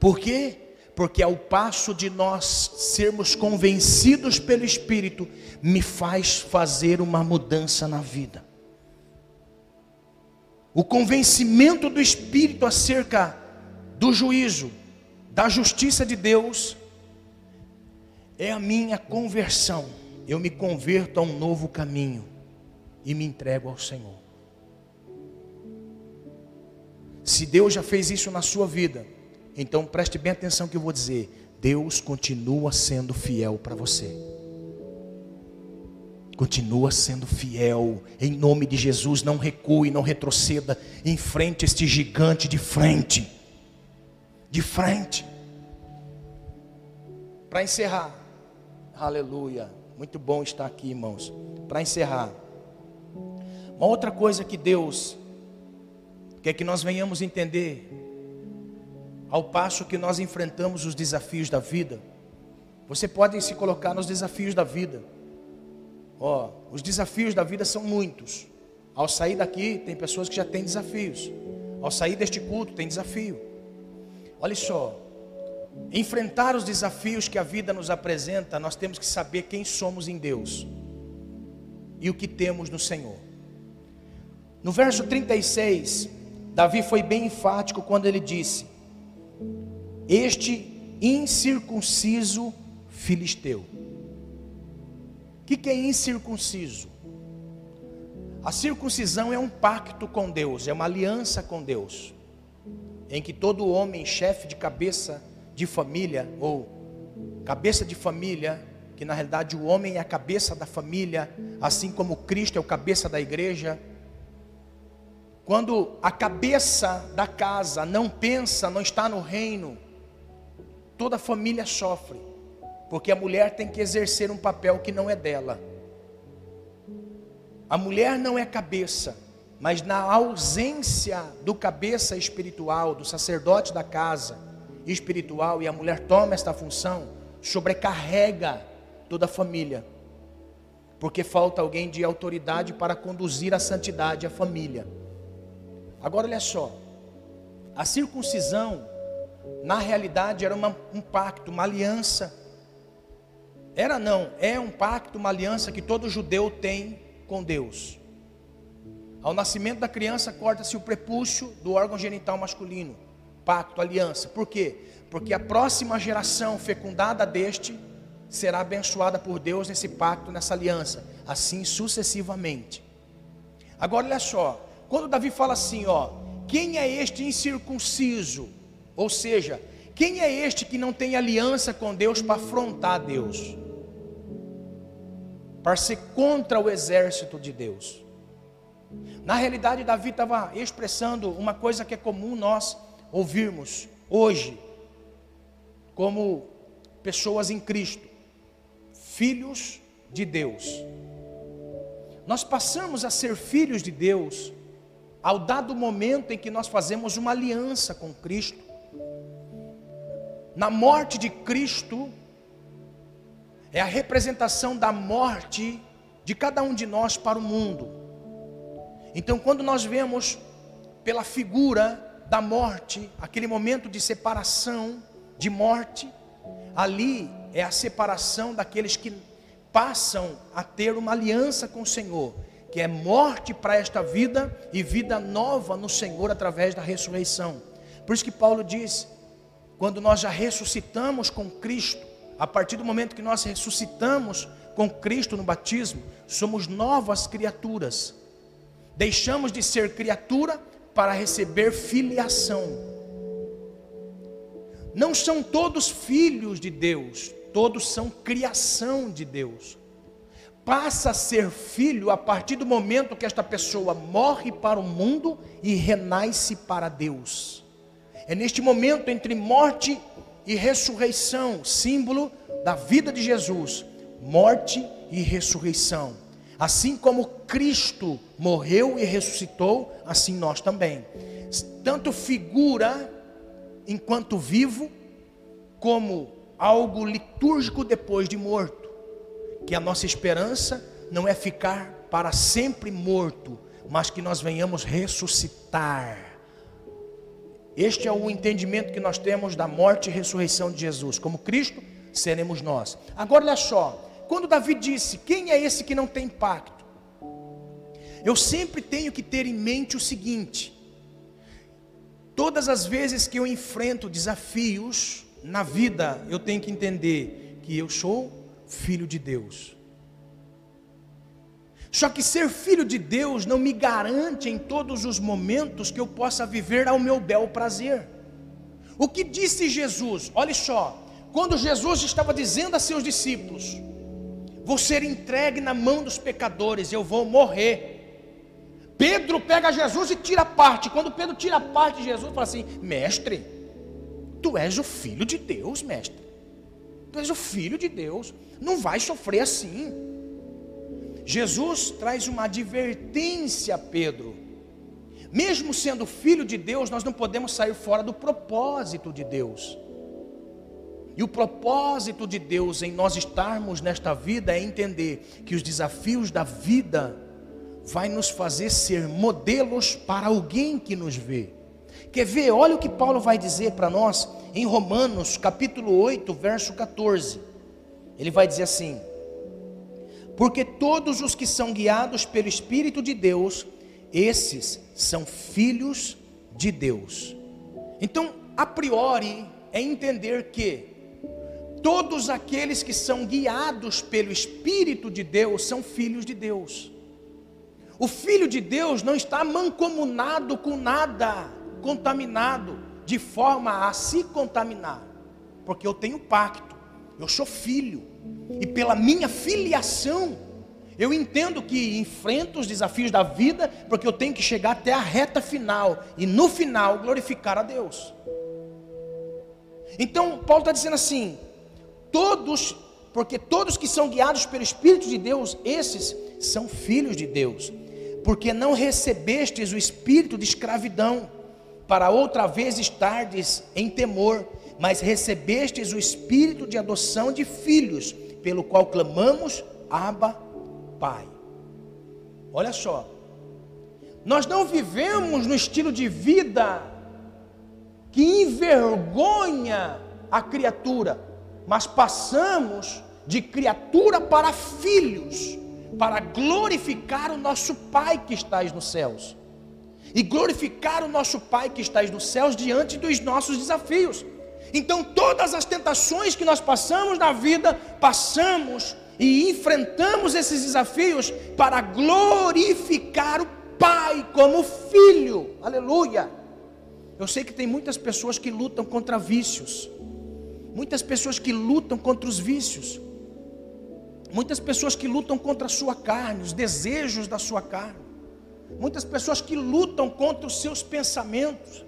Por quê? Porque ao passo de nós sermos convencidos pelo Espírito, me faz fazer uma mudança na vida. O convencimento do Espírito acerca do juízo, da justiça de Deus, é a minha conversão. Eu me converto a um novo caminho e me entrego ao Senhor. Se Deus já fez isso na sua vida, então preste bem atenção que eu vou dizer. Deus continua sendo fiel para você. Continua sendo fiel, em nome de Jesus, não recue, não retroceda, enfrente este gigante de frente. De frente. Para encerrar, Aleluia. Muito bom estar aqui, irmãos. Para encerrar, uma outra coisa que Deus quer que nós venhamos entender, ao passo que nós enfrentamos os desafios da vida, você pode se colocar nos desafios da vida. Ó, os desafios da vida são muitos. Ao sair daqui, tem pessoas que já têm desafios. Ao sair deste culto, tem desafio. Olha só, enfrentar os desafios que a vida nos apresenta, nós temos que saber quem somos em Deus e o que temos no Senhor. No verso 36, Davi foi bem enfático quando ele disse: Este incircunciso filisteu. O que, que é incircunciso? A circuncisão é um pacto com Deus, é uma aliança com Deus, em que todo homem, chefe de cabeça, de família, ou cabeça de família, que na realidade o homem é a cabeça da família, assim como Cristo é o cabeça da igreja. Quando a cabeça da casa não pensa, não está no reino, toda a família sofre, porque a mulher tem que exercer um papel que não é dela. A mulher não é cabeça, mas na ausência do cabeça espiritual, do sacerdote da casa, espiritual e a mulher toma esta função, sobrecarrega toda a família. Porque falta alguém de autoridade para conduzir a santidade à família. Agora olha só, a circuncisão, na realidade, era uma, um pacto, uma aliança. Era não, é um pacto, uma aliança que todo judeu tem com Deus. Ao nascimento da criança, corta-se o prepúcio do órgão genital masculino pacto, aliança. Por quê? Porque a próxima geração fecundada deste será abençoada por Deus nesse pacto, nessa aliança, assim sucessivamente. Agora olha só, quando Davi fala assim, ó, quem é este incircunciso? Ou seja, quem é este que não tem aliança com Deus para afrontar Deus? Para ser contra o exército de Deus. Na realidade, Davi estava expressando uma coisa que é comum nós ouvirmos hoje, como pessoas em Cristo, filhos de Deus. Nós passamos a ser filhos de Deus ao dado momento em que nós fazemos uma aliança com Cristo. Na morte de Cristo, é a representação da morte de cada um de nós para o mundo. Então, quando nós vemos pela figura da morte, aquele momento de separação, de morte, ali é a separação daqueles que passam a ter uma aliança com o Senhor, que é morte para esta vida e vida nova no Senhor através da ressurreição. Por isso que Paulo diz: quando nós já ressuscitamos com Cristo, a partir do momento que nós ressuscitamos com Cristo no batismo, somos novas criaturas. Deixamos de ser criatura para receber filiação. Não são todos filhos de Deus, todos são criação de Deus. Passa a ser filho a partir do momento que esta pessoa morre para o mundo e renasce para Deus. É neste momento entre morte e ressurreição, símbolo da vida de Jesus, morte e ressurreição. Assim como Cristo morreu e ressuscitou, assim nós também. Tanto figura enquanto vivo, como algo litúrgico depois de morto, que a nossa esperança não é ficar para sempre morto, mas que nós venhamos ressuscitar. Este é o entendimento que nós temos da morte e ressurreição de Jesus. Como Cristo, seremos nós. Agora olha só, quando Davi disse: Quem é esse que não tem pacto? Eu sempre tenho que ter em mente o seguinte: todas as vezes que eu enfrento desafios na vida, eu tenho que entender que eu sou filho de Deus. Só que ser filho de Deus não me garante em todos os momentos que eu possa viver ao meu bel prazer. O que disse Jesus? Olha só, quando Jesus estava dizendo a seus discípulos: Vou ser entregue na mão dos pecadores, eu vou morrer. Pedro pega Jesus e tira parte. Quando Pedro tira parte de Jesus, fala assim: Mestre, tu és o filho de Deus, mestre. Tu és o filho de Deus, não vai sofrer assim. Jesus traz uma advertência a Pedro. Mesmo sendo filho de Deus, nós não podemos sair fora do propósito de Deus. E o propósito de Deus em nós estarmos nesta vida é entender que os desafios da vida vai nos fazer ser modelos para alguém que nos vê. Quer ver? Olha o que Paulo vai dizer para nós em Romanos, capítulo 8, verso 14. Ele vai dizer assim: porque todos os que são guiados pelo Espírito de Deus, esses são filhos de Deus. Então, a priori, é entender que todos aqueles que são guiados pelo Espírito de Deus são filhos de Deus. O filho de Deus não está mancomunado com nada, contaminado, de forma a se contaminar, porque eu tenho pacto, eu sou filho e pela minha filiação, eu entendo que enfrento os desafios da vida, porque eu tenho que chegar até a reta final e no final glorificar a Deus. Então, Paulo está dizendo assim: todos, porque todos que são guiados pelo Espírito de Deus, esses são filhos de Deus, porque não recebestes o espírito de escravidão, para outra vez estardes em temor, mas recebestes o espírito de adoção de filhos, pelo qual clamamos, Abba, Pai. Olha só, nós não vivemos no estilo de vida que envergonha a criatura, mas passamos de criatura para filhos, para glorificar o nosso Pai que estás nos céus. E glorificar o nosso Pai que estás nos céus diante dos nossos desafios. Então, todas as tentações que nós passamos na vida, passamos e enfrentamos esses desafios para glorificar o Pai como Filho. Aleluia. Eu sei que tem muitas pessoas que lutam contra vícios, muitas pessoas que lutam contra os vícios, muitas pessoas que lutam contra a sua carne, os desejos da sua carne, muitas pessoas que lutam contra os seus pensamentos.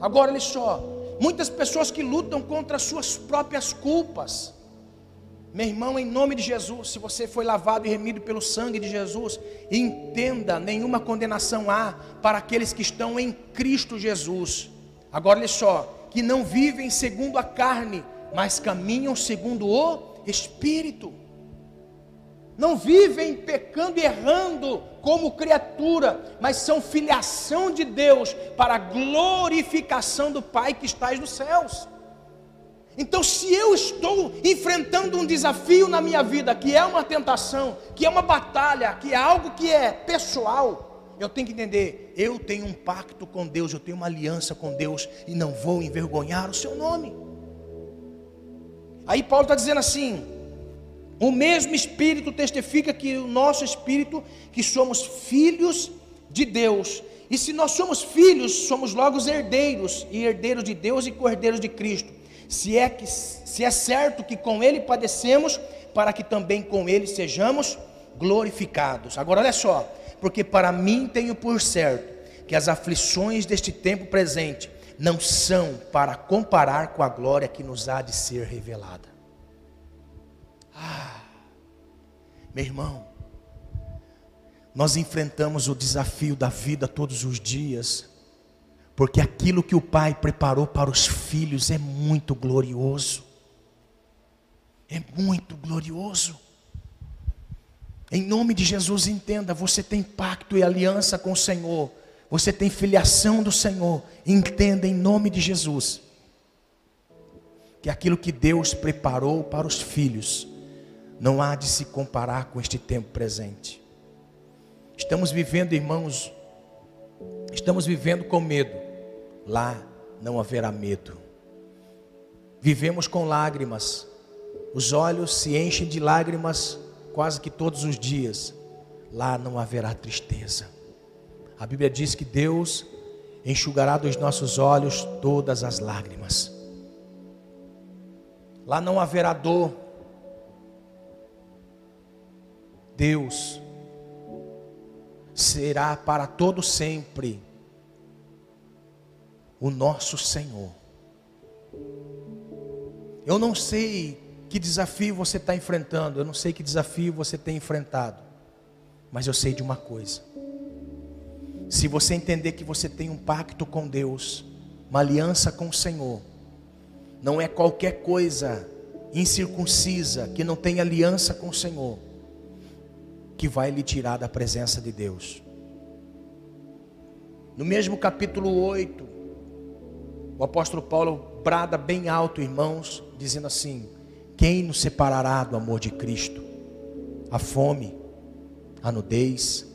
Agora, olha só, Muitas pessoas que lutam contra as suas próprias culpas. Meu irmão, em nome de Jesus, se você foi lavado e remido pelo sangue de Jesus, entenda: nenhuma condenação há para aqueles que estão em Cristo Jesus. Agora, olha só: que não vivem segundo a carne, mas caminham segundo o Espírito não vivem pecando e errando como criatura, mas são filiação de Deus para a glorificação do Pai que está nos céus. Então, se eu estou enfrentando um desafio na minha vida, que é uma tentação, que é uma batalha, que é algo que é pessoal, eu tenho que entender: eu tenho um pacto com Deus, eu tenho uma aliança com Deus e não vou envergonhar o seu nome. Aí Paulo está dizendo assim: o mesmo Espírito testifica que o nosso Espírito, que somos filhos de Deus. E se nós somos filhos, somos logo os herdeiros, e herdeiros de Deus e cordeiros de Cristo. Se é, que, se é certo que com Ele padecemos, para que também com Ele sejamos glorificados. Agora olha só, porque para mim tenho por certo que as aflições deste tempo presente não são para comparar com a glória que nos há de ser revelada. Ah, meu irmão, nós enfrentamos o desafio da vida todos os dias, porque aquilo que o Pai preparou para os filhos é muito glorioso. é muito glorioso. Em nome de Jesus, entenda: você tem pacto e aliança com o Senhor, você tem filiação do Senhor. Entenda em nome de Jesus que aquilo que Deus preparou para os filhos não há de se comparar com este tempo presente. Estamos vivendo, irmãos, estamos vivendo com medo. Lá não haverá medo. Vivemos com lágrimas. Os olhos se enchem de lágrimas quase que todos os dias. Lá não haverá tristeza. A Bíblia diz que Deus enxugará dos nossos olhos todas as lágrimas. Lá não haverá dor. Deus será para todo sempre o nosso Senhor. Eu não sei que desafio você está enfrentando, eu não sei que desafio você tem enfrentado, mas eu sei de uma coisa: se você entender que você tem um pacto com Deus, uma aliança com o Senhor, não é qualquer coisa incircuncisa que não tem aliança com o Senhor que vai lhe tirar da presença de Deus. No mesmo capítulo 8, o apóstolo Paulo brada bem alto, irmãos, dizendo assim: Quem nos separará do amor de Cristo? A fome, a nudez,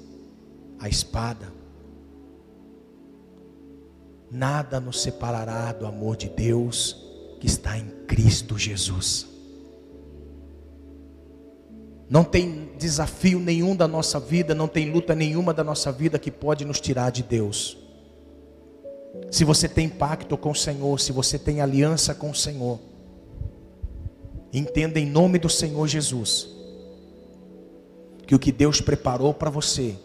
a espada. Nada nos separará do amor de Deus que está em Cristo Jesus. Não tem desafio nenhum da nossa vida, não tem luta nenhuma da nossa vida que pode nos tirar de Deus. Se você tem pacto com o Senhor, se você tem aliança com o Senhor, entenda em nome do Senhor Jesus que o que Deus preparou para você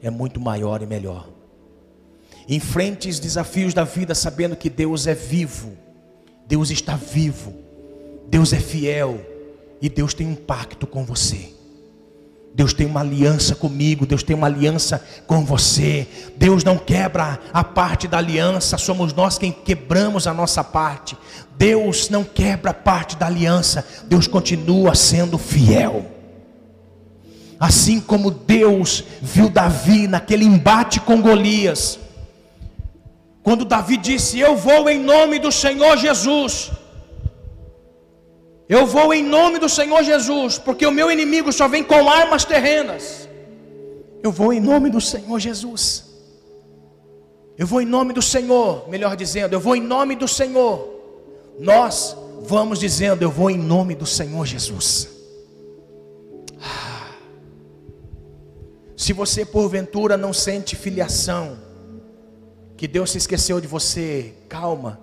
é muito maior e melhor. Enfrente os desafios da vida sabendo que Deus é vivo, Deus está vivo, Deus é fiel e Deus tem um pacto com você. Deus tem uma aliança comigo, Deus tem uma aliança com você. Deus não quebra a parte da aliança, somos nós quem quebramos a nossa parte. Deus não quebra a parte da aliança, Deus continua sendo fiel. Assim como Deus viu Davi naquele embate com Golias, quando Davi disse: Eu vou em nome do Senhor Jesus. Eu vou em nome do Senhor Jesus, porque o meu inimigo só vem com armas terrenas. Eu vou em nome do Senhor Jesus. Eu vou em nome do Senhor, melhor dizendo, eu vou em nome do Senhor. Nós vamos dizendo, eu vou em nome do Senhor Jesus. Ah. Se você porventura não sente filiação, que Deus se esqueceu de você, calma.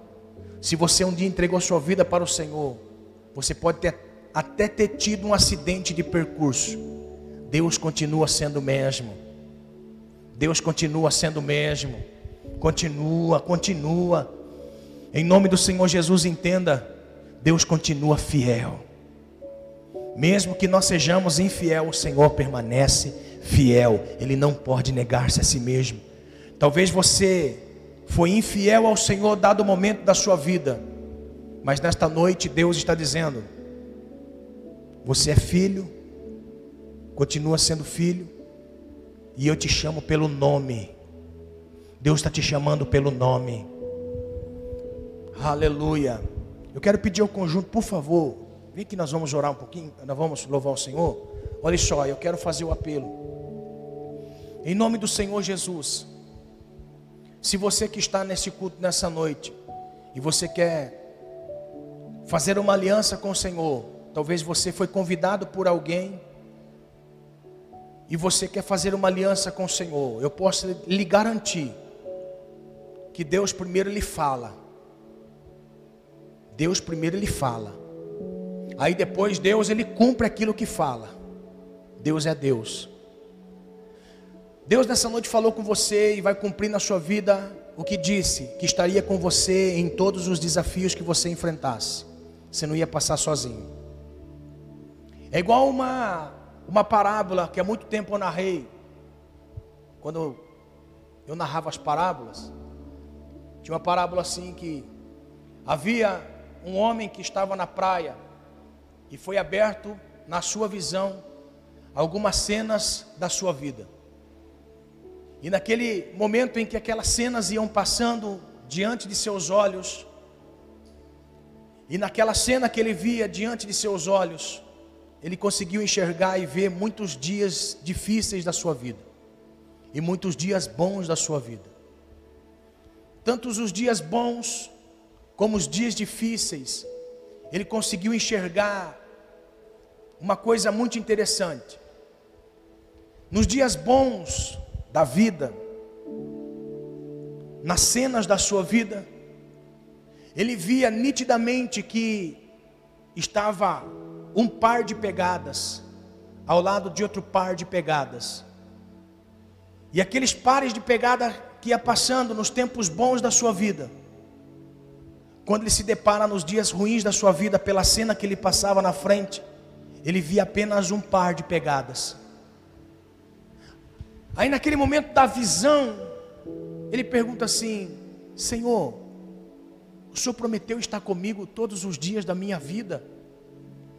Se você um dia entregou sua vida para o Senhor, você pode ter, até ter tido um acidente de percurso. Deus continua sendo o mesmo. Deus continua sendo o mesmo. Continua, continua. Em nome do Senhor Jesus, entenda: Deus continua fiel. Mesmo que nós sejamos infiel, o Senhor permanece fiel. Ele não pode negar-se a si mesmo. Talvez você foi infiel ao Senhor dado o momento da sua vida. Mas nesta noite Deus está dizendo: Você é filho, continua sendo filho, e eu te chamo pelo nome. Deus está te chamando pelo nome. Aleluia. Eu quero pedir ao conjunto, por favor, vem que nós vamos orar um pouquinho, nós vamos louvar o Senhor. Olha só, eu quero fazer o apelo. Em nome do Senhor Jesus. Se você que está nesse culto nessa noite e você quer fazer uma aliança com o Senhor. Talvez você foi convidado por alguém e você quer fazer uma aliança com o Senhor. Eu posso lhe garantir que Deus primeiro lhe fala. Deus primeiro lhe fala. Aí depois Deus ele cumpre aquilo que fala. Deus é Deus. Deus nessa noite falou com você e vai cumprir na sua vida o que disse, que estaria com você em todos os desafios que você enfrentasse. Você não ia passar sozinho. É igual uma, uma parábola que há muito tempo eu narrei. Quando eu narrava as parábolas, tinha uma parábola assim que havia um homem que estava na praia e foi aberto na sua visão algumas cenas da sua vida. E naquele momento em que aquelas cenas iam passando diante de seus olhos, e naquela cena que ele via diante de seus olhos, ele conseguiu enxergar e ver muitos dias difíceis da sua vida e muitos dias bons da sua vida. Tantos os dias bons como os dias difíceis, ele conseguiu enxergar uma coisa muito interessante. Nos dias bons da vida, nas cenas da sua vida, ele via nitidamente que estava um par de pegadas ao lado de outro par de pegadas. E aqueles pares de pegada que ia passando nos tempos bons da sua vida, quando ele se depara nos dias ruins da sua vida pela cena que ele passava na frente, ele via apenas um par de pegadas. Aí naquele momento da visão, ele pergunta assim: Senhor, o Senhor prometeu estar comigo todos os dias da minha vida.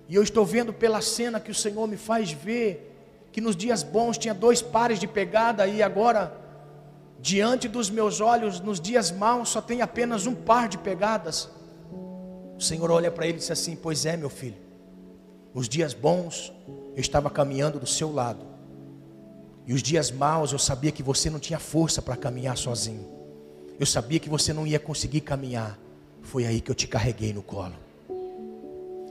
E eu estou vendo pela cena que o Senhor me faz ver que nos dias bons tinha dois pares de pegada e agora diante dos meus olhos nos dias maus só tem apenas um par de pegadas. O Senhor olha para ele e diz assim: "Pois é, meu filho. Os dias bons eu estava caminhando do seu lado. E os dias maus eu sabia que você não tinha força para caminhar sozinho. Eu sabia que você não ia conseguir caminhar. Foi aí que eu te carreguei no colo.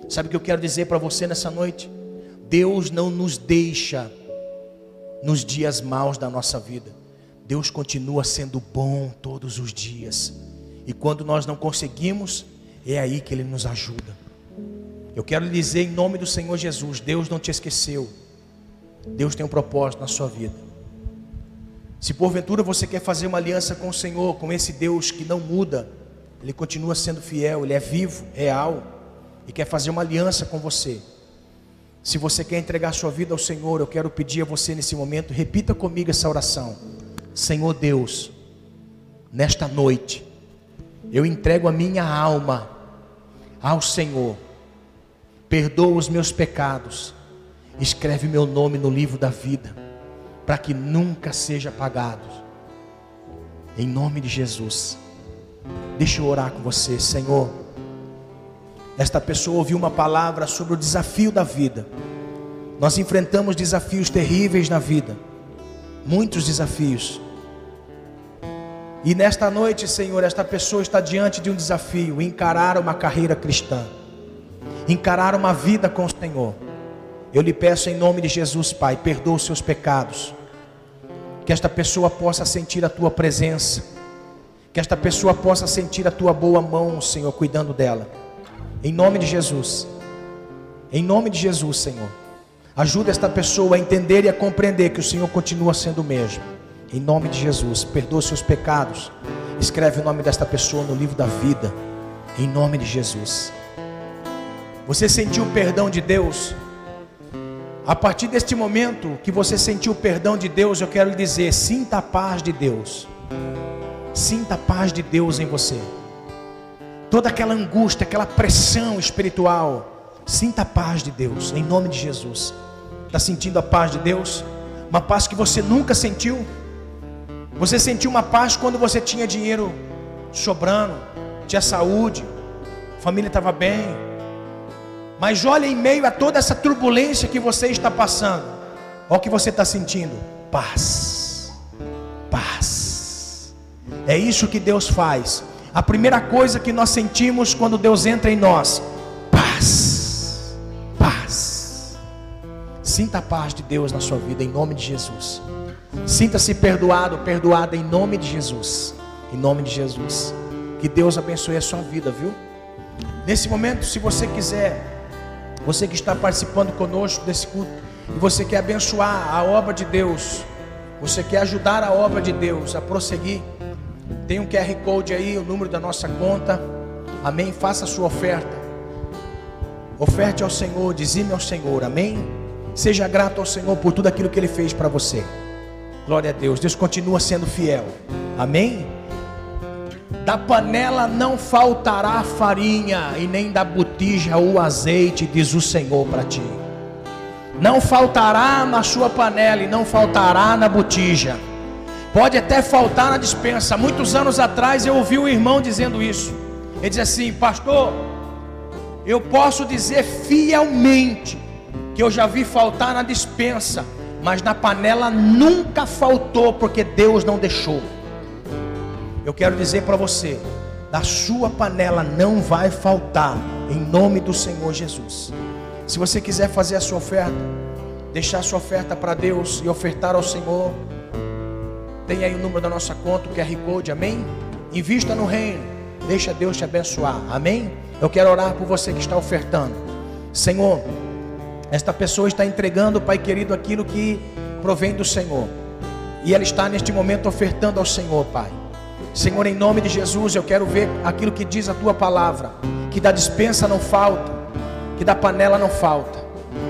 Sabe o que eu quero dizer para você nessa noite? Deus não nos deixa nos dias maus da nossa vida. Deus continua sendo bom todos os dias. E quando nós não conseguimos, é aí que Ele nos ajuda. Eu quero lhe dizer em nome do Senhor Jesus: Deus não te esqueceu. Deus tem um propósito na sua vida. Se porventura você quer fazer uma aliança com o Senhor, com esse Deus que não muda, ele continua sendo fiel, Ele é vivo, real e quer fazer uma aliança com você. Se você quer entregar sua vida ao Senhor, eu quero pedir a você nesse momento, repita comigo essa oração. Senhor Deus, nesta noite, eu entrego a minha alma ao Senhor. Perdoa os meus pecados. Escreve meu nome no livro da vida, para que nunca seja apagado. Em nome de Jesus. Deixa eu orar com você, Senhor. Esta pessoa ouviu uma palavra sobre o desafio da vida. Nós enfrentamos desafios terríveis na vida, muitos desafios. E nesta noite, Senhor, esta pessoa está diante de um desafio: encarar uma carreira cristã, encarar uma vida com o Senhor. Eu lhe peço em nome de Jesus, Pai, perdoa os seus pecados, que esta pessoa possa sentir a tua presença que esta pessoa possa sentir a tua boa mão, Senhor, cuidando dela. Em nome de Jesus. Em nome de Jesus, Senhor. Ajuda esta pessoa a entender e a compreender que o Senhor continua sendo o mesmo. Em nome de Jesus. Perdoa seus pecados. Escreve o nome desta pessoa no livro da vida. Em nome de Jesus. Você sentiu o perdão de Deus? A partir deste momento que você sentiu o perdão de Deus, eu quero lhe dizer: sinta a paz de Deus. Sinta a paz de Deus em você. Toda aquela angústia, aquela pressão espiritual, sinta a paz de Deus, em nome de Jesus. Está sentindo a paz de Deus? Uma paz que você nunca sentiu? Você sentiu uma paz quando você tinha dinheiro sobrando, tinha saúde, família estava bem. Mas olha em meio a toda essa turbulência que você está passando, olha o que você está sentindo: paz, paz. É isso que Deus faz. A primeira coisa que nós sentimos quando Deus entra em nós, paz. Paz. Sinta a paz de Deus na sua vida em nome de Jesus. Sinta-se perdoado, perdoada em nome de Jesus. Em nome de Jesus. Que Deus abençoe a sua vida, viu? Nesse momento, se você quiser, você que está participando conosco desse culto, e você quer abençoar a obra de Deus, você quer ajudar a obra de Deus a prosseguir, tem um QR Code aí, o número da nossa conta. Amém. Faça a sua oferta. Oferte ao Senhor, dizime ao Senhor. Amém. Seja grato ao Senhor por tudo aquilo que Ele fez para você. Glória a Deus. Deus continua sendo fiel. Amém. Da panela não faltará farinha, e nem da botija o azeite, diz o Senhor para ti. Não faltará na sua panela e não faltará na botija. Pode até faltar na dispensa. Muitos anos atrás eu ouvi um irmão dizendo isso. Ele diz assim: Pastor, eu posso dizer fielmente que eu já vi faltar na dispensa, mas na panela nunca faltou, porque Deus não deixou. Eu quero dizer para você: da sua panela não vai faltar, em nome do Senhor Jesus. Se você quiser fazer a sua oferta, deixar a sua oferta para Deus e ofertar ao Senhor, tem aí o número da nossa conta, o QR Code, amém? Invista no reino, deixa Deus te abençoar, amém? Eu quero orar por você que está ofertando, Senhor. Esta pessoa está entregando, Pai querido, aquilo que provém do Senhor, e ela está neste momento ofertando ao Senhor, Pai. Senhor, em nome de Jesus, eu quero ver aquilo que diz a tua palavra, que da dispensa não falta, que da panela não falta.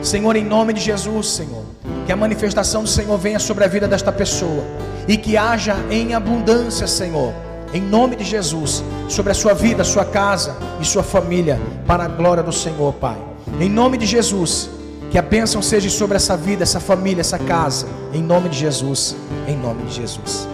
Senhor, em nome de Jesus, Senhor, que a manifestação do Senhor venha sobre a vida desta pessoa e que haja em abundância, Senhor, em nome de Jesus, sobre a sua vida, sua casa e sua família, para a glória do Senhor, Pai. Em nome de Jesus, que a bênção seja sobre essa vida, essa família, essa casa, em nome de Jesus, em nome de Jesus.